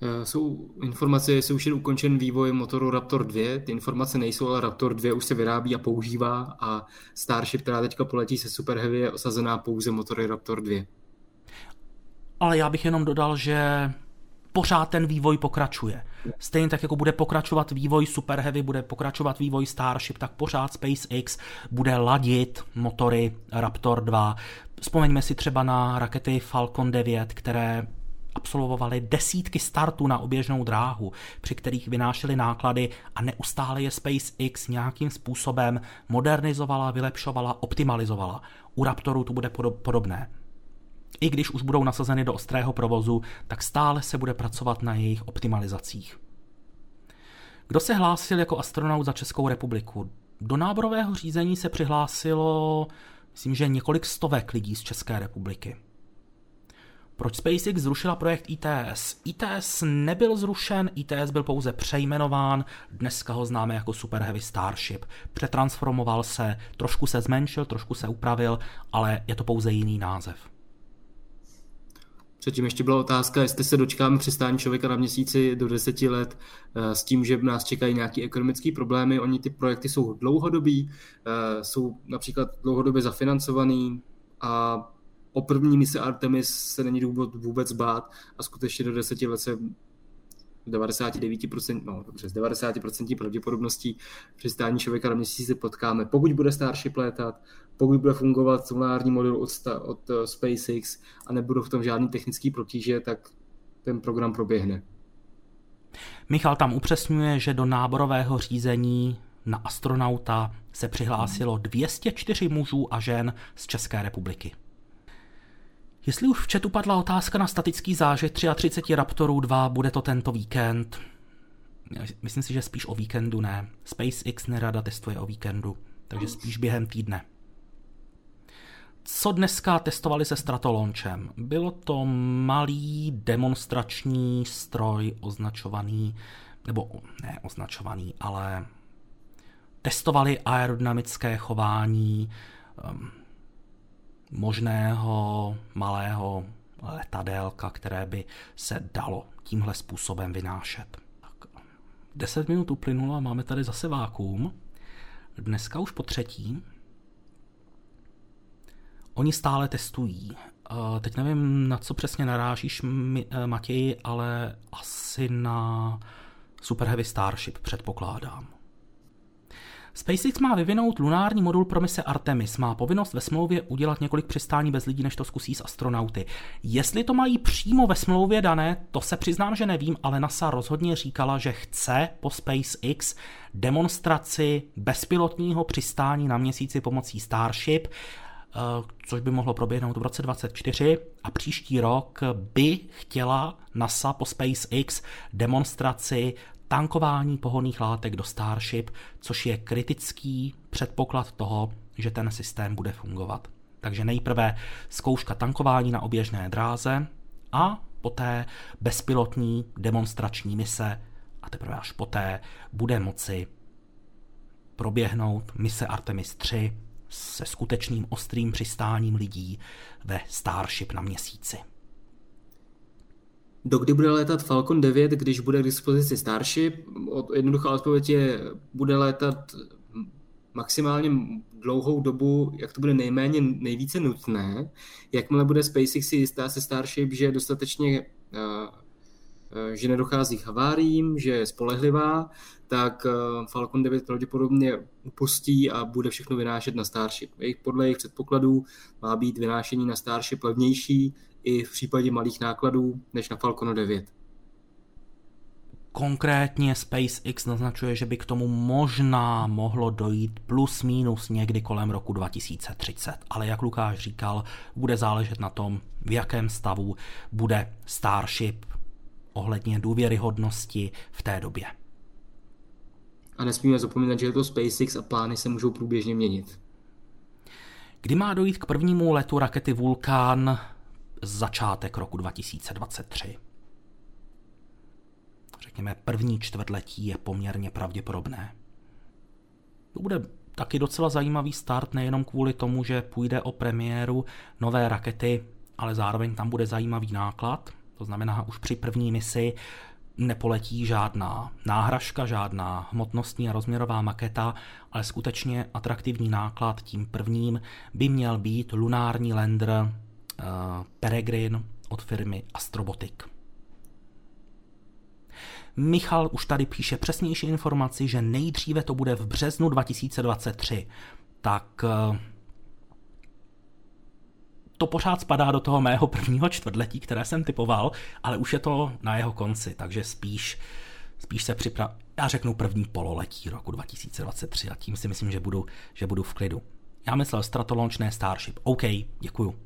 Eh, jsou informace, jestli už je ukončen vývoj motoru Raptor 2. Ty informace nejsou, ale Raptor 2 už se vyrábí a používá a Starship, která teďka poletí se Super Heavy, je osazená pouze motory Raptor 2. Ale já bych jenom dodal, že pořád ten vývoj pokračuje. Stejně tak, jako bude pokračovat vývoj Super Heavy, bude pokračovat vývoj Starship, tak pořád SpaceX bude ladit motory Raptor 2. Vzpomeňme si třeba na rakety Falcon 9, které absolvovali desítky startů na oběžnou dráhu, při kterých vynášeli náklady a neustále je SpaceX nějakým způsobem modernizovala, vylepšovala, optimalizovala. U Raptoru to bude podobné. I když už budou nasazeny do ostrého provozu, tak stále se bude pracovat na jejich optimalizacích. Kdo se hlásil jako astronaut za Českou republiku? Do náborového řízení se přihlásilo, myslím, že několik stovek lidí z České republiky. Proč SpaceX zrušila projekt ITS? ITS nebyl zrušen, ITS byl pouze přejmenován, dneska ho známe jako Super Heavy Starship. Přetransformoval se, trošku se zmenšil, trošku se upravil, ale je to pouze jiný název. Předtím ještě byla otázka, jestli se dočkáme přistání člověka na měsíci do deseti let eh, s tím, že nás čekají nějaké ekonomické problémy. Oni ty projekty jsou dlouhodobí, eh, jsou například dlouhodobě zafinancovaný a o první mise Artemis se není důvod vůbec bát a skutečně do deseti let se 99%, no dobře, z 90% pravděpodobností přistání člověka na měsíci potkáme. Pokud bude Starship létat, pokud bude fungovat solární model od, od uh, SpaceX a nebudou v tom žádný technický protíže, tak ten program proběhne. Michal tam upřesňuje, že do náborového řízení na astronauta se přihlásilo 204 mužů a žen z České republiky. Jestli už v chatu padla otázka na statický zážeh 33 Raptorů 2, bude to tento víkend. Myslím si, že spíš o víkendu ne. SpaceX nerada testuje o víkendu, takže spíš během týdne. Co dneska testovali se Stratolaunchem? Bylo to malý demonstrační stroj označovaný, nebo ne označovaný, ale testovali aerodynamické chování um, možného malého letadélka, které by se dalo tímhle způsobem vynášet. Tak 10 minut uplynulo a máme tady zase vákuum. Dneska už po třetí. Oni stále testují. Teď nevím, na co přesně narážíš, eh, Matěj, ale asi na Super Heavy Starship, předpokládám. SpaceX má vyvinout lunární modul pro mise Artemis. Má povinnost ve smlouvě udělat několik přistání bez lidí, než to zkusí s astronauty. Jestli to mají přímo ve smlouvě dané, to se přiznám, že nevím, ale NASA rozhodně říkala, že chce po SpaceX demonstraci bezpilotního přistání na měsíci pomocí Starship eh, což by mohlo proběhnout v roce 2024 a příští rok by chtěla NASA po SpaceX demonstraci tankování pohonných látek do Starship, což je kritický předpoklad toho, že ten systém bude fungovat. Takže nejprve zkouška tankování na oběžné dráze a poté bezpilotní demonstrační mise a teprve až poté bude moci proběhnout mise Artemis 3 se skutečným ostrým přistáním lidí ve Starship na měsíci. Dokdy bude létat Falcon 9, když bude k dispozici Starship? Jednoduchá odpověď je, bude létat maximálně dlouhou dobu, jak to bude nejméně nejvíce nutné. Jakmile bude SpaceX si jistá se Starship, že je dostatečně eh, eh, že nedochází k haváriím, že je spolehlivá, tak eh, Falcon 9 pravděpodobně upustí a bude všechno vynášet na Starship. Podle jejich předpokladů má být vynášení na Starship levnější i v případě malých nákladů než na Falconu 9. Konkrétně SpaceX naznačuje, že by k tomu možná mohlo dojít plus minus někdy kolem roku 2030. Ale jak Lukáš říkal, bude záležet na tom, v jakém stavu bude Starship ohledně důvěryhodnosti v té době. A nesmíme zapomínat, že je to SpaceX a plány se můžou průběžně měnit. Kdy má dojít k prvnímu letu rakety Vulkan, začátek roku 2023. Řekněme, první čtvrtletí je poměrně pravděpodobné. To bude taky docela zajímavý start, nejenom kvůli tomu, že půjde o premiéru nové rakety, ale zároveň tam bude zajímavý náklad. To znamená, už při první misi nepoletí žádná náhražka, žádná hmotnostní a rozměrová maketa, ale skutečně atraktivní náklad tím prvním by měl být lunární lander uh, Peregrine od firmy Astrobotic. Michal už tady píše přesnější informaci, že nejdříve to bude v březnu 2023. Tak uh, to pořád spadá do toho mého prvního čtvrtletí, které jsem typoval, ale už je to na jeho konci, takže spíš, spíš se připrav... Já řeknu první pololetí roku 2023 a tím si myslím, že budu, že budu v klidu. Já myslel Stratolaunch, ne Starship. OK, děkuju.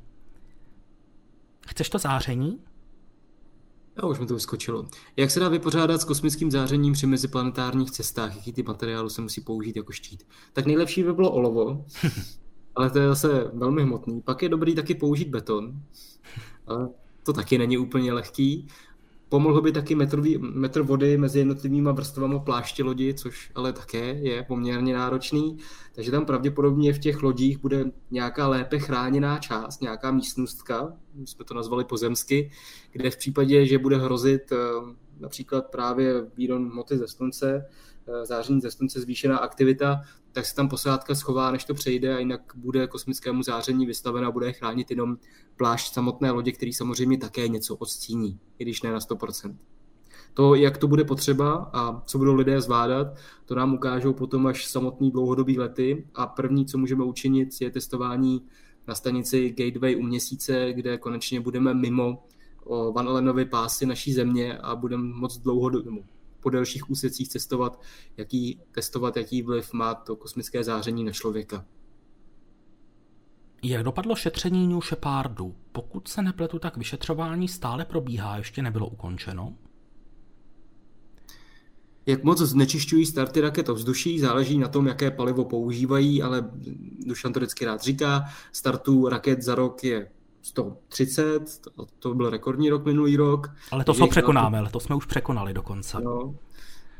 Chceš to záření? Já už mi to vyskočilo. Jak se dá vypořádat s kosmickým zářením při meziplanetárních cestách? Jaký ty materiálu se musí použít jako štít? Tak nejlepší by bylo olovo, [LAUGHS] ale to je zase velmi hmotný. Pak je dobrý taky použít beton, ale to taky není úplně lehký. Pomohl by taky metrový, metr vody mezi jednotlivými vrstvami pláště lodi, což ale také je poměrně náročný. Takže tam pravděpodobně v těch lodích bude nějaká lépe chráněná část, nějaká místnostka, jsme to nazvali pozemsky, kde v případě, že bude hrozit eh, například právě výron hmoty ze slunce, eh, záření ze slunce, zvýšená aktivita, tak se tam posádka schová, než to přejde a jinak bude kosmickému záření vystavena a bude chránit jenom plášť samotné lodě, který samozřejmě také něco odstíní, i když ne na 100%. To, jak to bude potřeba a co budou lidé zvládat, to nám ukážou potom až samotný dlouhodobý lety a první, co můžeme učinit, je testování na stanici Gateway u měsíce, kde konečně budeme mimo Van Allenovy pásy naší země a budeme moc dlouhodobě, po delších úsecích cestovat, jaký, testovat, jaký vliv má to kosmické záření na člověka. Jak dopadlo šetření New Shepardu? Pokud se nepletu, tak vyšetřování stále probíhá, ještě nebylo ukončeno. Jak moc znečišťují starty raket vzduší, záleží na tom, jaké palivo používají, ale Dušan to vždycky rád říká, startů raket za rok je 130, to, to byl rekordní rok minulý rok. Ale to jsme překonáme, ale to jsme už překonali dokonce. No,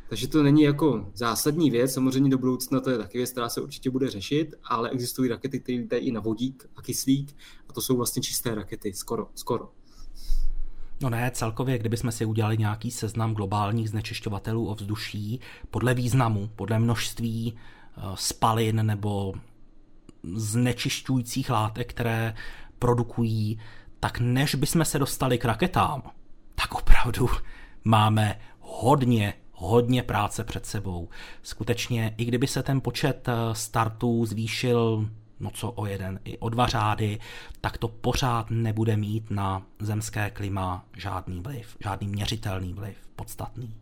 takže to není jako zásadní věc, samozřejmě do budoucna to je taky věc, která se určitě bude řešit, ale existují rakety, které lítají i na vodík a kyslík a to jsou vlastně čisté rakety, skoro, skoro. No ne, celkově, kdybychom si udělali nějaký seznam globálních znečišťovatelů ovzduší podle významu, podle množství eh, spalin nebo znečišťujících látek, které produkují, tak než bychom se dostali k raketám, tak opravdu máme hodně, hodně práce před sebou. Skutečně, i kdyby se ten počet eh, startů zvýšil no co o jeden, i o dva řády, tak to pořád nebude mít na zemské klima žádný vliv, žádný měřitelný vliv, podstatný.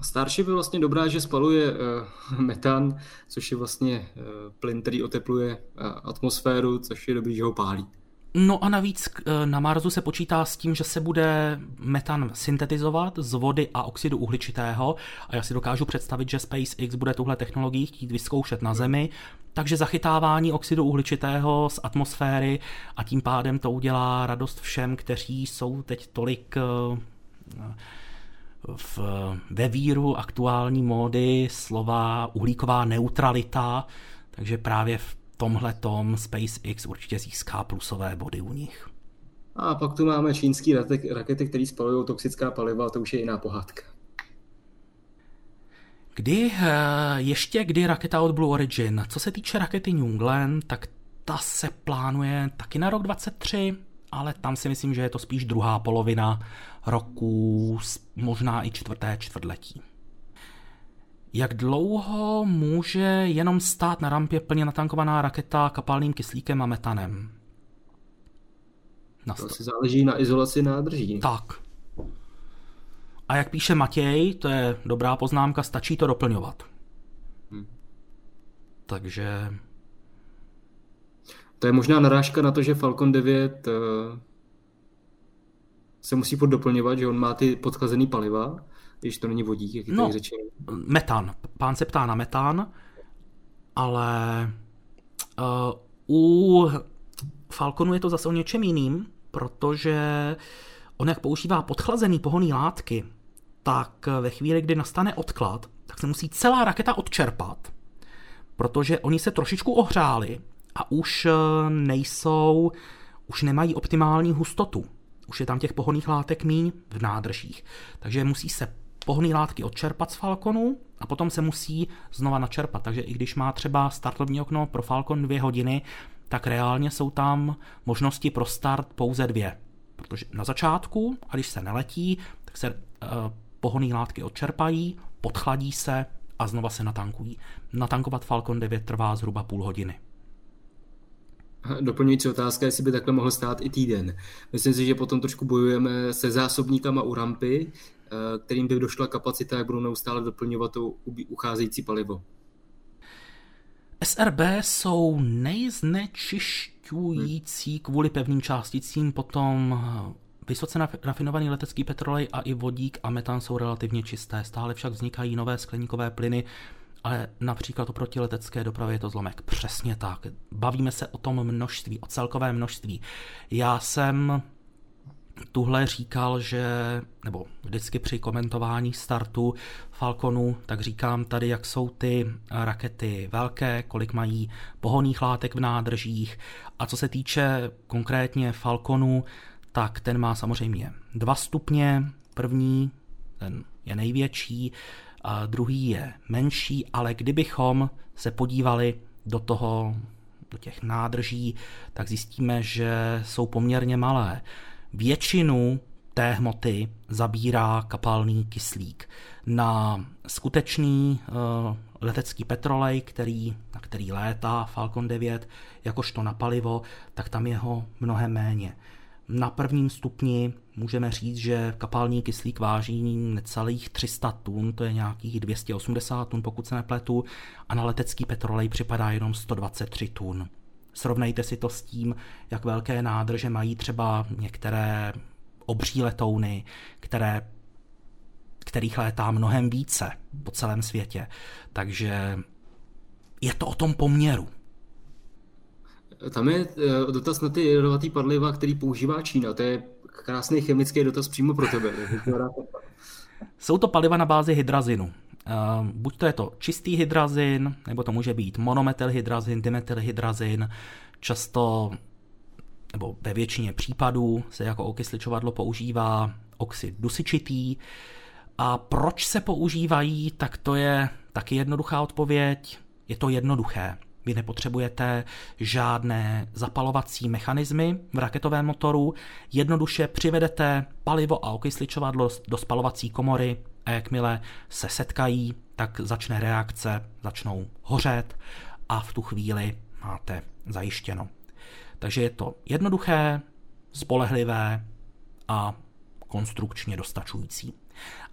Starship je vlastně dobrá, že spaluje uh, metan, což je vlastně uh, plyn, který otepluje uh, atmosféru, což je dobrý, že ho pálí. No a navíc na Marsu se počítá s tím, že se bude metan syntetizovat z vody a oxidu uhličitého a já si dokážu představit, že SpaceX bude tuhle technologii chtít vyzkoušet na Zemi, takže zachytávání oxidu uhličitého z atmosféry a tím pádem to udělá radost všem, kteří jsou teď tolik v, ve víru aktuální módy slova uhlíková neutralita, takže právě v tomhle tom SpaceX určitě získá plusové body u nich. A pak tu máme čínský rakety, které spalují toxická paliva, to už je jiná pohádka. Kdy, eh, ještě kdy raketa od Blue Origin, co se týče rakety New Glenn, tak ta se plánuje taky na rok 23, ale tam si myslím, že je to spíš druhá polovina roku, možná i čtvrté čtvrtletí. Jak dlouho může jenom stát na rampě plně natankovaná raketa kapalným kyslíkem a metanem? To si záleží na izolaci nádrží. Tak. A jak píše Matěj, to je dobrá poznámka, stačí to doplňovat. Hmm. Takže... To je možná narážka na to, že Falcon 9 se musí poddoplňovat, že on má ty podchlazený paliva, když to není vodík, jak je no, řečeno. Metan. Pán se ptá na metan, ale uh, u Falconu je to zase o něčem jiným, protože on jak používá podchlazený pohonný látky, tak ve chvíli, kdy nastane odklad, tak se musí celá raketa odčerpat, protože oni se trošičku ohřáli a už eh, nejsou, už nemají optimální hustotu už je tam těch pohoných látek míň v nádržích. Takže musí se pohonné látky odčerpat z Falconu a potom se musí znova načerpat. Takže i když má třeba startovní okno pro Falcon dvě hodiny, tak reálně jsou tam možnosti pro start pouze dvě. Protože na začátku, a když se neletí, tak se uh, pohonné látky odčerpají, podchladí se a znova se natankují. Natankovat Falcon 9 trvá zhruba půl hodiny. Doplňující otázka, jestli by takhle mohl stát i týden. Myslím si, že potom trošku bojujeme se zásobníkama u rampy, eh, kterým by došla kapacita, jak budou neustále doplňovat to ucházející palivo. SRB jsou nejznečišťující kvůli pevným částicím, potom vysoce rafinovaný letecký petrolej a i vodík a metan jsou relativně čisté. Stále však vznikají nové skleníkové plyny, ale například oproti letecké dopravě je to zlomek. Přesně tak. Bavíme se o tom množství, o celkové množství. Já jsem tuhle říkal, že, nebo vždycky při komentování startu Falconu, tak říkám tady, jak jsou ty rakety velké, kolik mají pohoných látek v nádržích a co se týče konkrétně Falconu, tak ten má samozřejmě dva stupně, první, ten je největší, a druhý je menší, ale kdybychom se podívali do toho, do těch nádrží, tak zjistíme, že jsou poměrně malé. Většinu té hmoty zabírá kapalný kyslík. Na skutečný uh, letecký petrolej, který, na který létá Falcon 9, jakožto na palivo, tak tam je ho mnohem méně. Na prvním stupni můžeme říct, že kapalní kyslík váží necelých 300 tun, to je nějakých 280 tun, pokud se nepletu, a na letecký petrolej připadá jenom 123 tun. Srovnejte si to s tím, jak velké nádrže mají třeba některé obří letouny, které, kterých létá mnohem více po celém světě. Takže je to o tom poměru. Tam je eh, dotaz na ty jedovatý padliva, který používá Čína. To je krásný chemický dotaz přímo pro tebe. [LAUGHS] Jsou to paliva na bázi hydrazinu. Eh, buď to je to čistý hydrazin, nebo to může být monometylhydrazin, dimethylhydrazin. Často, nebo ve většině případů se jako okysličovadlo používá oxid dusičitý. A proč se používají, tak to je taky jednoduchá odpověď. Je to jednoduché. Vy nepotřebujete žádné zapalovací mechanismy v raketovém motoru, jednoduše přivedete palivo a okysličovadlo do spalovací komory a jakmile se setkají, tak začne reakce, začnou hořet a v tu chvíli máte zajištěno. Takže je to jednoduché, spolehlivé a konstrukčně dostačující.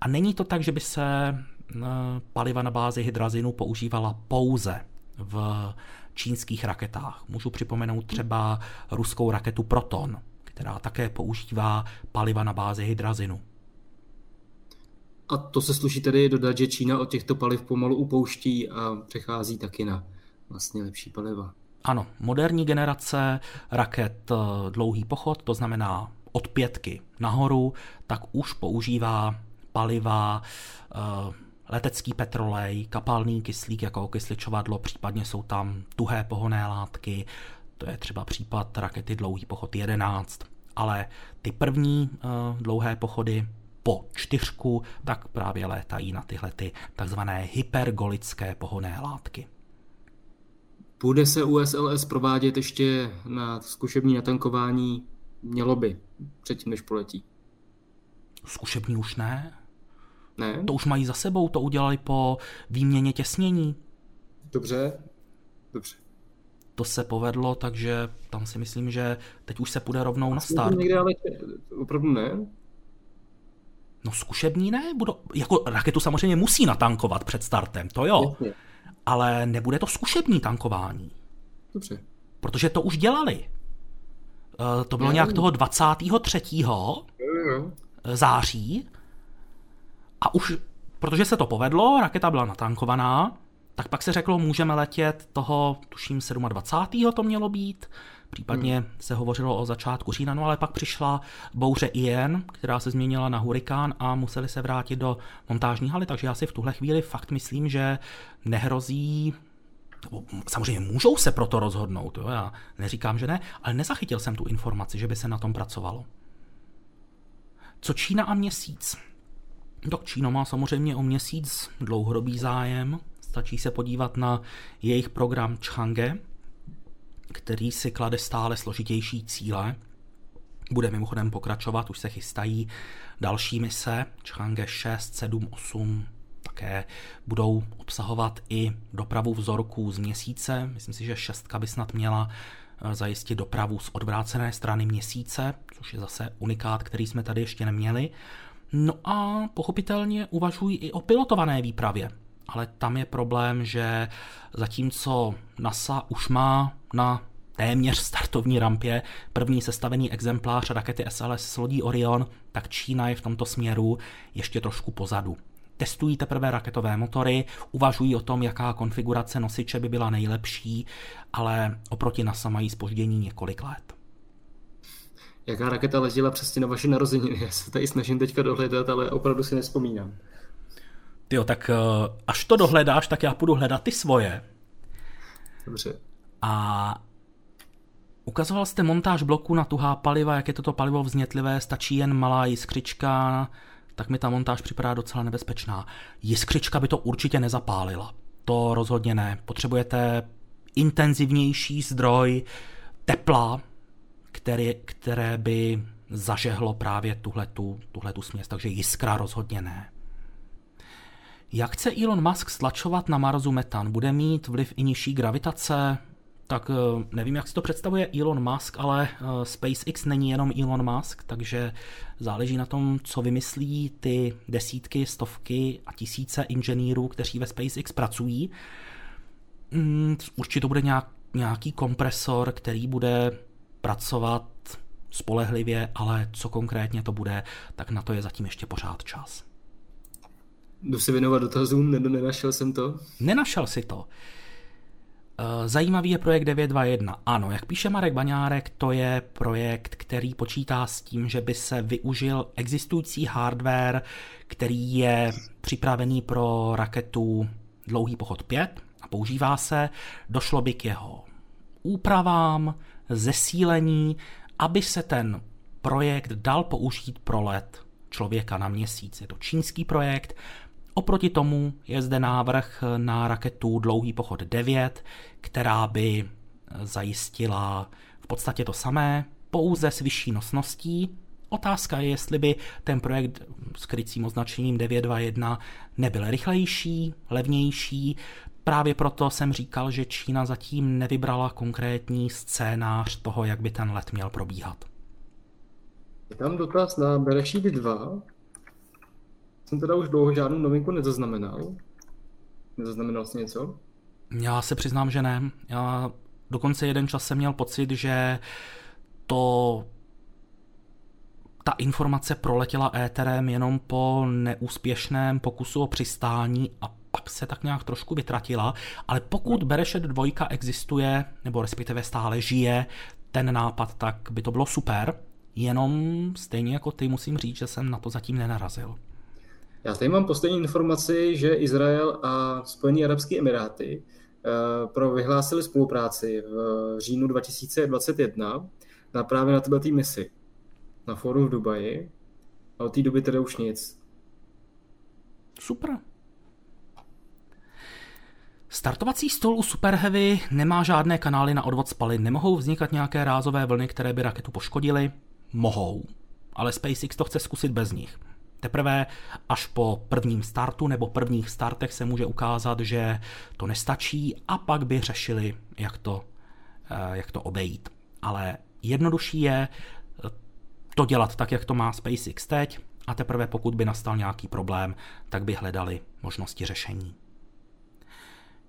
A není to tak, že by se eh, paliva na bázi hydrazinu používala pouze v čínských raketách. Můžu připomenout třeba ruskou raketu Proton, která také používá paliva na bázi hydrazinu. A to se sluší tedy dodat, že Čína od těchto paliv pomalu upouští a přechází taky na vlastně lepší paliva. Ano, moderní generace raket eh, dlouhý pochod, to znamená od pětky nahoru, tak už používá paliva, eh, letecký petrolej, kapalný kyslík jako okysličovadlo, případně jsou tam tuhé pohonné látky, to je třeba případ rakety dlouhý pochod 11, ale ty první uh, dlouhé pochody po čtyřku, tak právě létají na tyhle ty takzvané hypergolické pohonné látky. Bude se USLS provádět ještě na zkušební natankování? Mělo by, předtím než poletí. Zkušební už ne? Ne? To už mají za sebou, to udělali po výměně těsnění. Dobře, dobře. To se povedlo, takže tam si myslím, že teď už se půjde rovnou na start. Někde ale opravdu ne? No zkušební ne, budou, jako raketu samozřejmě musí natankovat před startem, to jo. Jasně. Ale nebude to zkušební tankování. Dobře. Protože to už dělali. Uh, to bylo nějak toho 23. září a už, protože se to povedlo, raketa byla natankovaná, tak pak se řeklo, můžeme letět toho, tuším 27. to mělo být, případně hmm. se hovořilo o začátku října, no ale pak přišla bouře Ian, která se změnila na hurikán a museli se vrátit do montážní haly, takže já si v tuhle chvíli fakt myslím, že nehrozí Samozřejmě můžou se proto rozhodnout, jo? já neříkám, že ne, ale nezachytil jsem tu informaci, že by se na tom pracovalo. Co Čína a měsíc? Tak Čína má samozřejmě o měsíc dlouhodobý zájem. Stačí se podívat na jejich program Chang'e, který si klade stále složitější cíle. Bude mimochodem pokračovat, už se chystají další mise, Chang'e 6, 7, 8, také budou obsahovat i dopravu vzorků z měsíce. Myslím si, že šestka by snad měla eh, zajistit dopravu z odvrácené strany měsíce, což je zase unikát, který jsme tady ještě neměli. No a pochopitelně uvažují i o pilotované výpravě. Ale tam je problém, že zatímco NASA už má na téměř startovní rampě první sestavený exemplář rakety SLS s lodí Orion, tak Čína je v tomto směru ještě trošku pozadu. Testují teprve raketové motory, uvažují o tom, jaká konfigurace nosiče by byla nejlepší, ale oproti NASA mají spoždění několik let jaká raketa letěla přesně na vaše narozeniny. Já se tady snažím teďka dohledat, ale opravdu si nespomínám. Jo, tak eh, až to dohledáš, tak já půjdu hledat ty svoje. Dobře. A ukazoval jste montáž bloku na tuhá paliva, jak je toto palivo vznětlivé, stačí jen malá jiskřička, tak mi ta montáž připadá docela nebezpečná. Jiskřička by to určitě nezapálila. To rozhodně ne. Potřebujete intenzivnější zdroj tepla, které, které by zažehlo právě tuhletu, tuhletu směs, takže jiskra rozhodně ne. Jak chce Elon Musk stlačovat na Marsu metan? Bude mít vliv i nižší gravitace? Tak eh, nevím, jak si to představuje Elon Musk, ale eh, SpaceX není jenom Elon Musk, takže záleží na tom, co vymyslí ty desítky, stovky a tisíce inženýrů, kteří ve SpaceX pracují. Hmm, určitě to bude nějak, nějaký kompresor, který bude pracovat spolehlivě, ale co konkrétně to bude, tak na to je zatím ještě pořád čas. Jdu si věnovat dotazům, nenašel jsem to. Nenašel si to. Eh, zajímavý je projekt 921. Ano, jak píše Marek Baňárek, to je projekt, který počítá s tím, že by se využil existující hardware, který je připravený pro raketu Dlouhý pochod 5 a používá se. Došlo by k jeho úpravám, zesílení, aby se ten projekt dal použít pro let člověka na měsíc. Je to čínský projekt. Oproti tomu je zde návrh na raketu Dlouhý pochod 9, která by zajistila v podstatě to samé, pouze s vyšší nosností, Otázka je, jestli by ten projekt s krycím označením 921 nebyl rychlejší, levnější. Právě proto jsem říkal, že Čína zatím nevybrala konkrétní scénář toho, jak by ten let měl probíhat. Je tam dotaz na Berešit 2. Jsem teda už dlouho žádnou novinku nezaznamenal. Nezaznamenal jsi něco? Já se přiznám, že ne. Já dokonce jeden čas jsem měl pocit, že to ta informace proletěla éterem jenom po neúspěšném pokusu o přistání a pak se tak nějak trošku vytratila, ale pokud Berešet 2 existuje, nebo respektive stále žije ten nápad, tak by to bylo super, jenom stejně jako ty musím říct, že jsem na to zatím nenarazil. Já tady mám poslední informaci, že Izrael a Spojené arabské emiráty eh, pro vyhlásili spolupráci v říjnu 2021 na právě na této misi na fóru v Dubaji a od té doby teda už nic. Super. Startovací stůl u Super Heavy nemá žádné kanály na odvod spalin. Nemohou vznikat nějaké rázové vlny, které by raketu poškodily? Mohou. Ale SpaceX to chce zkusit bez nich. Teprve až po prvním startu nebo prvních startech se může ukázat, že to nestačí a pak by řešili, jak to, eh, jak to obejít. Ale jednodušší je to dělat tak, jak to má SpaceX teď a teprve pokud by nastal nějaký problém, tak by hledali možnosti řešení.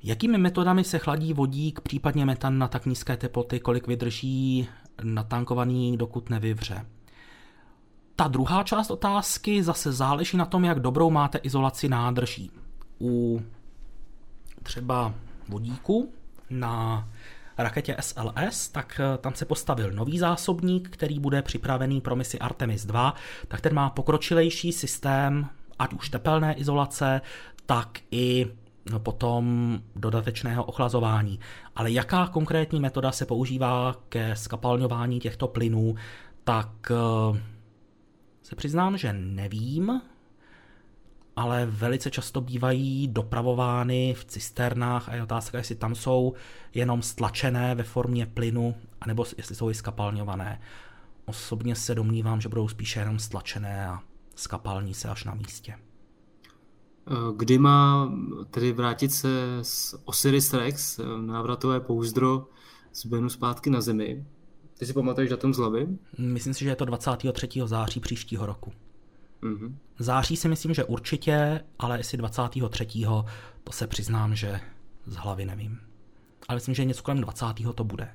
Jakými metodami se chladí vodík, případně metan na tak nízké teploty, kolik vydrží natankovaný, dokud nevyvře? Ta druhá část otázky zase záleží na tom, jak dobrou máte izolaci nádrží. U třeba vodíku na raketě SLS, tak eh, tam se postavil nový zásobník, který bude připravený pro misi Artemis 2, tak ten má pokročilejší systém, ať už tepelné izolace, tak i potom dodatečného ochlazování. Ale jaká konkrétní metoda se používá ke skapalňování těchto plynů, tak eh, se přiznám, že nevím, ale velice často bývají dopravovány v cisternách a je otázka, jestli tam jsou jenom stlačené ve formě plynu, anebo jestli jsou i skapalňované. Osobně se domnívám, že budou spíše jenom stlačené a skapalní se až na místě. Kdy má tedy vrátit se z Osiris Rex, návratové pouzdro z Benu zpátky na Zemi? Ty si pamatuješ datum z hlavy? Myslím si, že je to 23. září příštího roku. Mm-hmm. Září si myslím, že určitě, ale jestli 23. to se přiznám, že z hlavy nevím. Ale myslím, že něco kolem 20. to bude.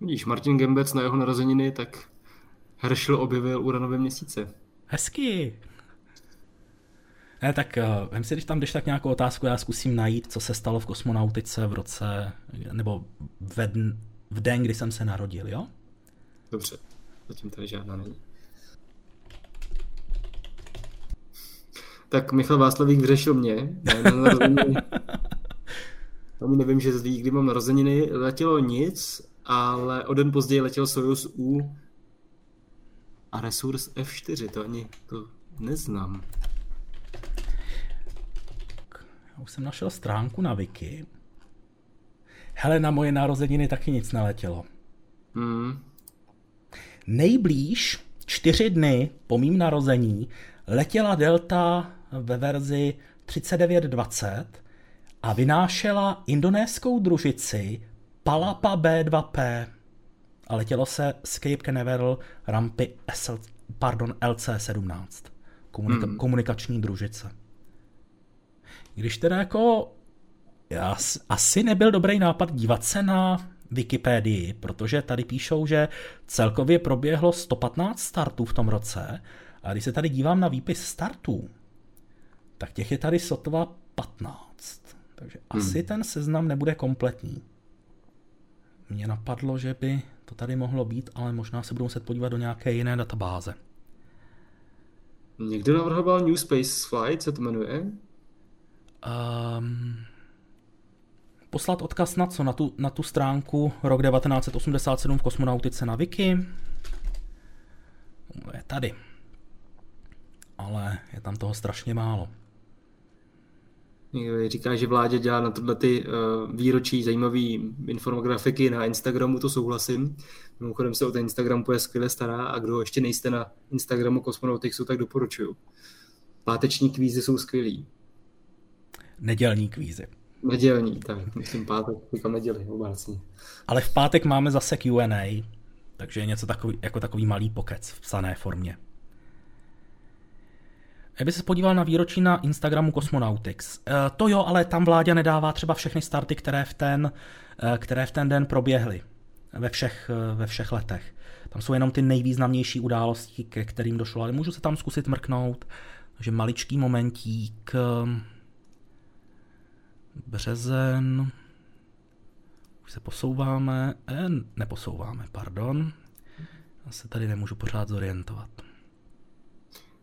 Vidíš, Martin Gembec na jeho narozeniny, tak Herschel objevil uranové měsíce. Hezky. Ne, tak uh, vem si, když tam jdeš tak nějakou otázku, já zkusím najít, co se stalo v kosmonautice v roce, nebo ve dn, v den, kdy jsem se narodil, jo? Dobře, zatím tady žádná není. tak Michal Václavík vyřešil mě. Ani [LAUGHS] nevím, že ví, kdy mám narozeniny. Letělo nic, ale o den později letěl Soyuz U a Resurs F4, to ani to neznám. Já už jsem našel stránku na Wiki. Hele, na moje narozeniny taky nic neletělo. Hmm. Nejblíž čtyři dny po mým narození letěla Delta ve verzi 3920 a vynášela indonéskou družici Palapa B2P a letělo se z Cape Canaveral rampy SL, pardon, LC-17, komunika- hmm. komunikační družice. Když teda jako já asi nebyl dobrý nápad dívat se na Wikipedii, protože tady píšou, že celkově proběhlo 115 startů v tom roce a když se tady dívám na výpis startů, tak těch je tady sotva 15. Takže hmm. asi ten seznam nebude kompletní. Mně napadlo, že by to tady mohlo být, ale možná se budou muset podívat do nějaké jiné databáze. Někdo navrhoval New Space Flight, co to jmenuje? Um, poslat odkaz na co? Na tu, na tu stránku rok 1987 v kosmonautice na Wiki. Je tady. Ale je tam toho strašně málo. Říká, že vládě dělá na tohle ty uh, výročí zajímavé infografiky na Instagramu, to souhlasím. Mimochodem se o ten Instagram je skvěle stará a kdo ještě nejste na Instagramu Cosmonautixu, tak doporučuju. Páteční kvízy jsou skvělý. Nedělní kvízy. Nedělní, tak myslím pátek, říkám neděli, obácně. Ale v pátek máme zase Q&A, takže je něco takový, jako takový malý pokec v psané formě. Kdyby se podíval na výročí na Instagramu Cosmonautics. E, to jo, ale tam vládě nedává třeba všechny starty, které v ten, e, které v ten den proběhly ve všech, e, ve všech letech. Tam jsou jenom ty nejvýznamnější události, ke kterým došlo, ale můžu se tam zkusit mrknout. Takže maličký momentík. Březen. Už se posouváme. E, neposouváme, pardon. Já se tady nemůžu pořád zorientovat.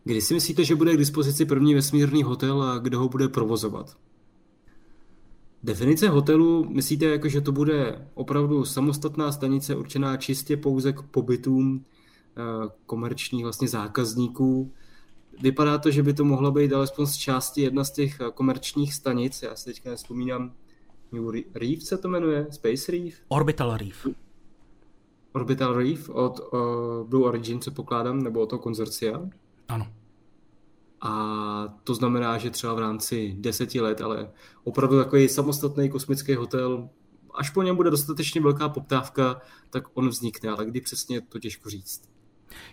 Kdy si myslíte, že bude k dispozici první vesmírný hotel a kdo ho bude provozovat? Definice hotelu, myslíte, jako, že to bude opravdu samostatná stanice určená čistě pouze k pobytům eh, komerčních vlastně zákazníků? Vypadá to, že by to mohla být alespoň z části jedna z těch eh, komerčních stanic. Já si teďka nespomínám, New Reef se to jmenuje? Space Reef? Orbital Reef. Orbital Reef od uh, Blue Origin, co pokládám, nebo od toho konzorcia. Ano. A to znamená, že třeba v rámci deseti let, ale opravdu takový samostatný kosmický hotel, až po něm bude dostatečně velká poptávka, tak on vznikne, ale kdy přesně to těžko říct.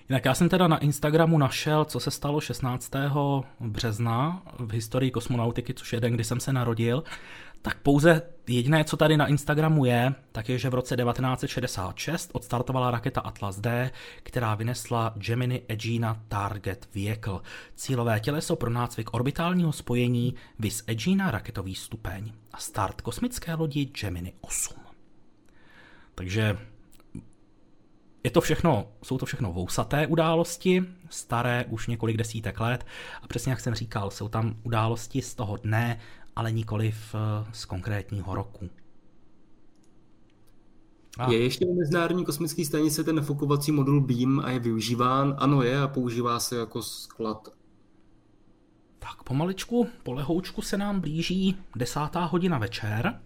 Jinak já jsem teda na Instagramu našel, co se stalo 16. března v historii kosmonautiky, což je den, kdy jsem se narodil tak pouze jediné, co tady na Instagramu je, tak je, že v roce 1966 odstartovala raketa Atlas D, která vynesla Gemini Egina Target Vehicle, cílové těleso pro nácvik orbitálního spojení vis Egina raketový stupeň a start kosmické lodi Gemini 8. Takže je to všechno, jsou to všechno vousaté události, staré už několik desítek let a přesně jak jsem říkal, jsou tam události z toho dne, ale nikoli z konkrétního roku. A. Je ještě u Mezinárodní kosmické stanice ten nafukovací modul BEAM a je využíván? Ano je a používá se jako sklad. Tak pomaličku, po lehoučku se nám blíží desátá hodina večer.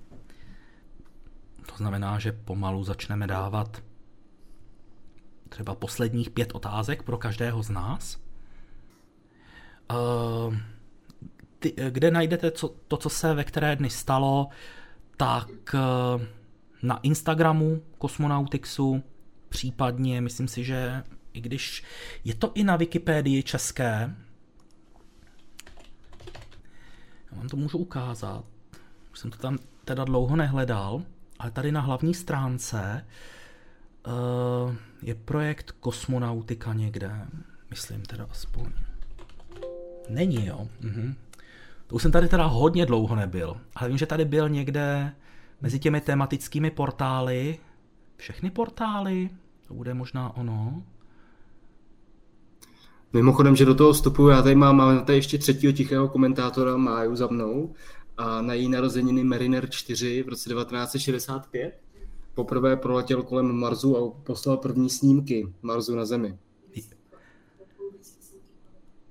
To znamená, že pomalu začneme dávat třeba posledních pět otázek pro každého z nás. Uh, ty, kde najdete co, to, co se ve které dny stalo, tak eh, na Instagramu Kosmonautixu, případně myslím si, že i když je to i na Wikipedii české, já vám to můžu ukázat, už jsem to tam teda dlouho nehledal, ale tady na hlavní stránce uh, je projekt Kosmonautika někde, myslím teda aspoň. Není, jo. Mhm. To už jsem tady teda hodně dlouho nebyl, ale vím, že tady byl někde mezi těmi tematickými portály, všechny portály, to bude možná ono. Mimochodem, že do toho vstupuju, já tady mám, máme tady ještě třetího tichého komentátora Máju za mnou a na její narozeniny Mariner 4 v roce 1965 poprvé proletěl kolem Marsu a poslal první snímky Marsu na Zemi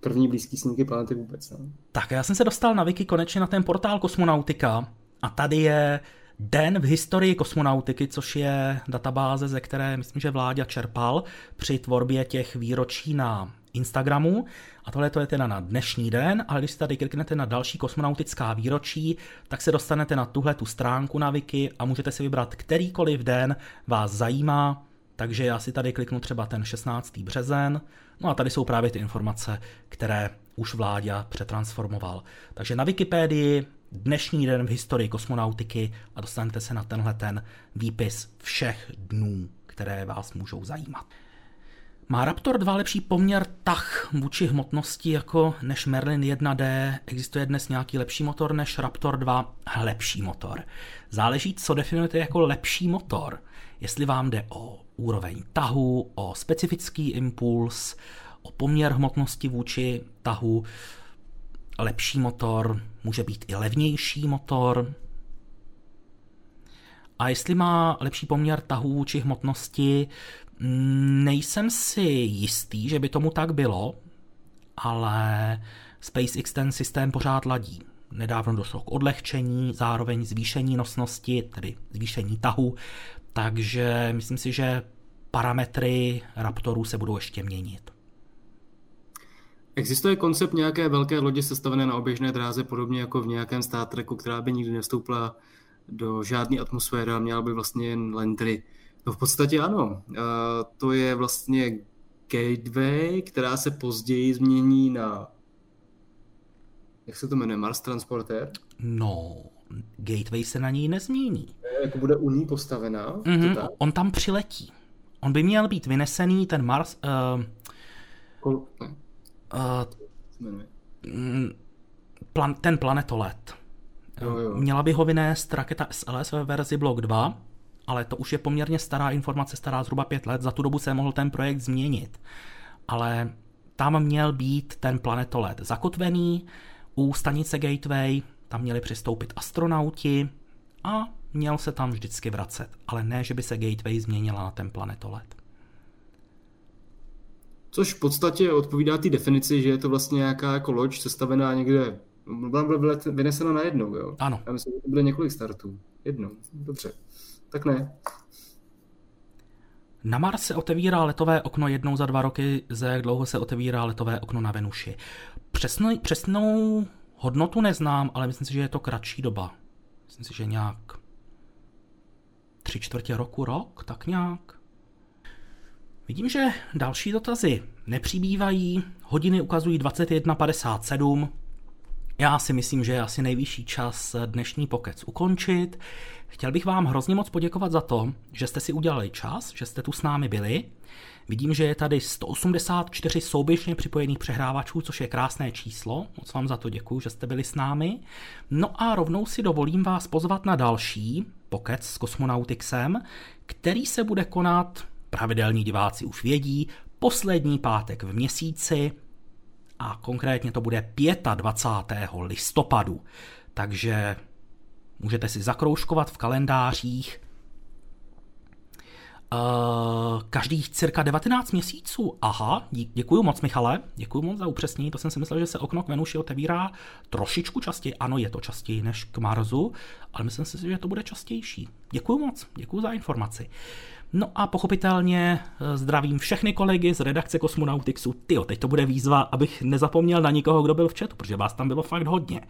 první blízký snímky planety vůbec. No. Tak já jsem se dostal na Wiki konečně na ten portál Kosmonautika a tady je Den v historii kosmonautiky, což je databáze, ze které myslím, že Vláďa čerpal při tvorbě těch výročí na Instagramu. A tohle to je teda na dnešní den, ale když si tady kliknete na další kosmonautická výročí, tak se dostanete na tuhle tu stránku na Wiki a můžete si vybrat kterýkoliv den vás zajímá. Takže já si tady kliknu třeba ten 16. březen, No a tady jsou právě ty informace, které už vláďa přetransformoval. Takže na Wikipedii dnešní den v historii kosmonautiky a dostanete se na tenhle ten výpis všech dnů, které vás můžou zajímat. Má Raptor 2 lepší poměr tah vůči hmotnosti jako než Merlin 1D? Existuje dnes nějaký lepší motor než Raptor 2? Lepší motor. Záleží, co definujete jako lepší motor. Jestli vám jde o úroveň tahu, o specifický impuls, o poměr hmotnosti vůči tahu, lepší motor, může být i levnější motor. A jestli má lepší poměr tahu vůči hmotnosti, nejsem si jistý, že by tomu tak bylo, ale SpaceX ten systém pořád ladí. nedávno došlo k odlehčení, zároveň zvýšení nosnosti, tedy zvýšení tahu, takže myslím si, že parametry Raptorů se budou ještě měnit. Existuje koncept nějaké velké lodi sestavené na oběžné dráze, podobně jako v nějakém Star Treku, která by nikdy nevstoupila do žádné atmosféry a měla by vlastně jen lentry. No v podstatě ano. to je vlastně Gateway, která se později změní na jak se to jmenuje, Mars Transporter? No, Gateway se na ní nezmění. Jako bude u ní postavená? Mm-hmm, on tam přiletí. On by měl být vynesený, ten Mars... Uh, Kol... Ne. Uh, plan, ten planetolet. Jo, jo. Měla by ho vynést raketa SLS ve verzi Block 2, ale to už je poměrně stará informace, stará zhruba pět let. Za tu dobu se mohl ten projekt změnit. Ale tam měl být ten planetolet zakotvený, u stanice Gateway tam měli přistoupit astronauti a měl se tam vždycky vracet, ale ne, že by se Gateway změnila na ten planetolet. Což v podstatě odpovídá té definici, že je to vlastně nějaká jako loď sestavená někde, byla vynesena na jednou, jo? Ano. Já myslím, že to bude několik startů. Jednou, dobře. Tak ne. Na Mars se otevírá letové okno jednou za dva roky, za jak dlouho se otevírá letové okno na Venuši. Přesnou, přesnou hodnotu neznám, ale myslím si, že je to kratší doba. Myslím si, že nějak tři čtvrtě roku, rok, tak nějak. Vidím, že další dotazy nepřibývají, hodiny ukazují 21.57, já si myslím, že je asi nejvyšší čas dnešní pokec ukončit. Chtěl bych vám hrozně moc poděkovat za to, že jste si udělali čas, že jste tu s námi byli. Vidím, že je tady 184 souběžně připojených přehrávačů, což je krásné číslo. Moc vám za to děkuji, že jste byli s námi. No a rovnou si dovolím vás pozvat na další pokec s Kosmonautixem, který se bude konat, pravidelní diváci už vědí, poslední pátek v měsíci a konkrétně to bude 25. listopadu. Takže můžete si zakroužkovat v kalendářích Uh, každých cirka 19 měsíců. Aha, dí, děkuji moc, Michale, děkuji moc za upřesnění. To jsem si myslel, že se okno k Venuši otevírá trošičku častěji. Ano, je to častěji než k Marsu, ale myslím si, že to bude častější. Děkuji moc, děkuji za informaci. No a pochopitelně eh, zdravím všechny kolegy z redakce Kosmonautixu. Tyjo, teď to bude výzva, abych nezapomněl na nikoho, kdo byl v chatu, protože vás tam bylo fakt hodně.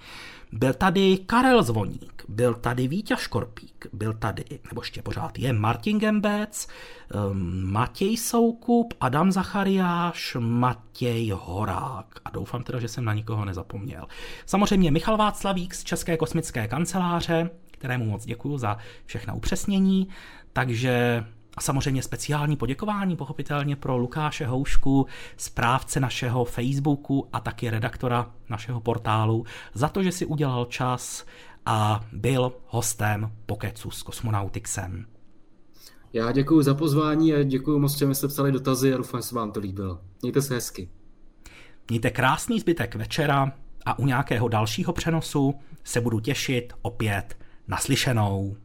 Byl tady Karel Zvoník, byl tady Vítěz Škorpík, byl tady, nebo ještě pořád je, Martin Gembec, ehm, Matěj Soukup, Adam Zachariáš, Matěj Horák. A doufám teda, že jsem na nikoho nezapomněl. Samozřejmě Michal Václavík z České kosmické kanceláře, kterému moc děkuji za všechna upřesnění. Takže a samozřejmě speciální poděkování pochopitelně pro Lukáše Houšku, správce našeho Facebooku a taky redaktora našeho portálu za to, že si udělal čas a byl hostem Pokecu s Kosmonautixem. Já děkuji za pozvání a děkuji moc, že jste psali dotazy a doufám, že se vám to líbilo. Mějte se hezky. Mějte krásný zbytek večera a u nějakého dalšího přenosu se budu těšit opět naslyšenou.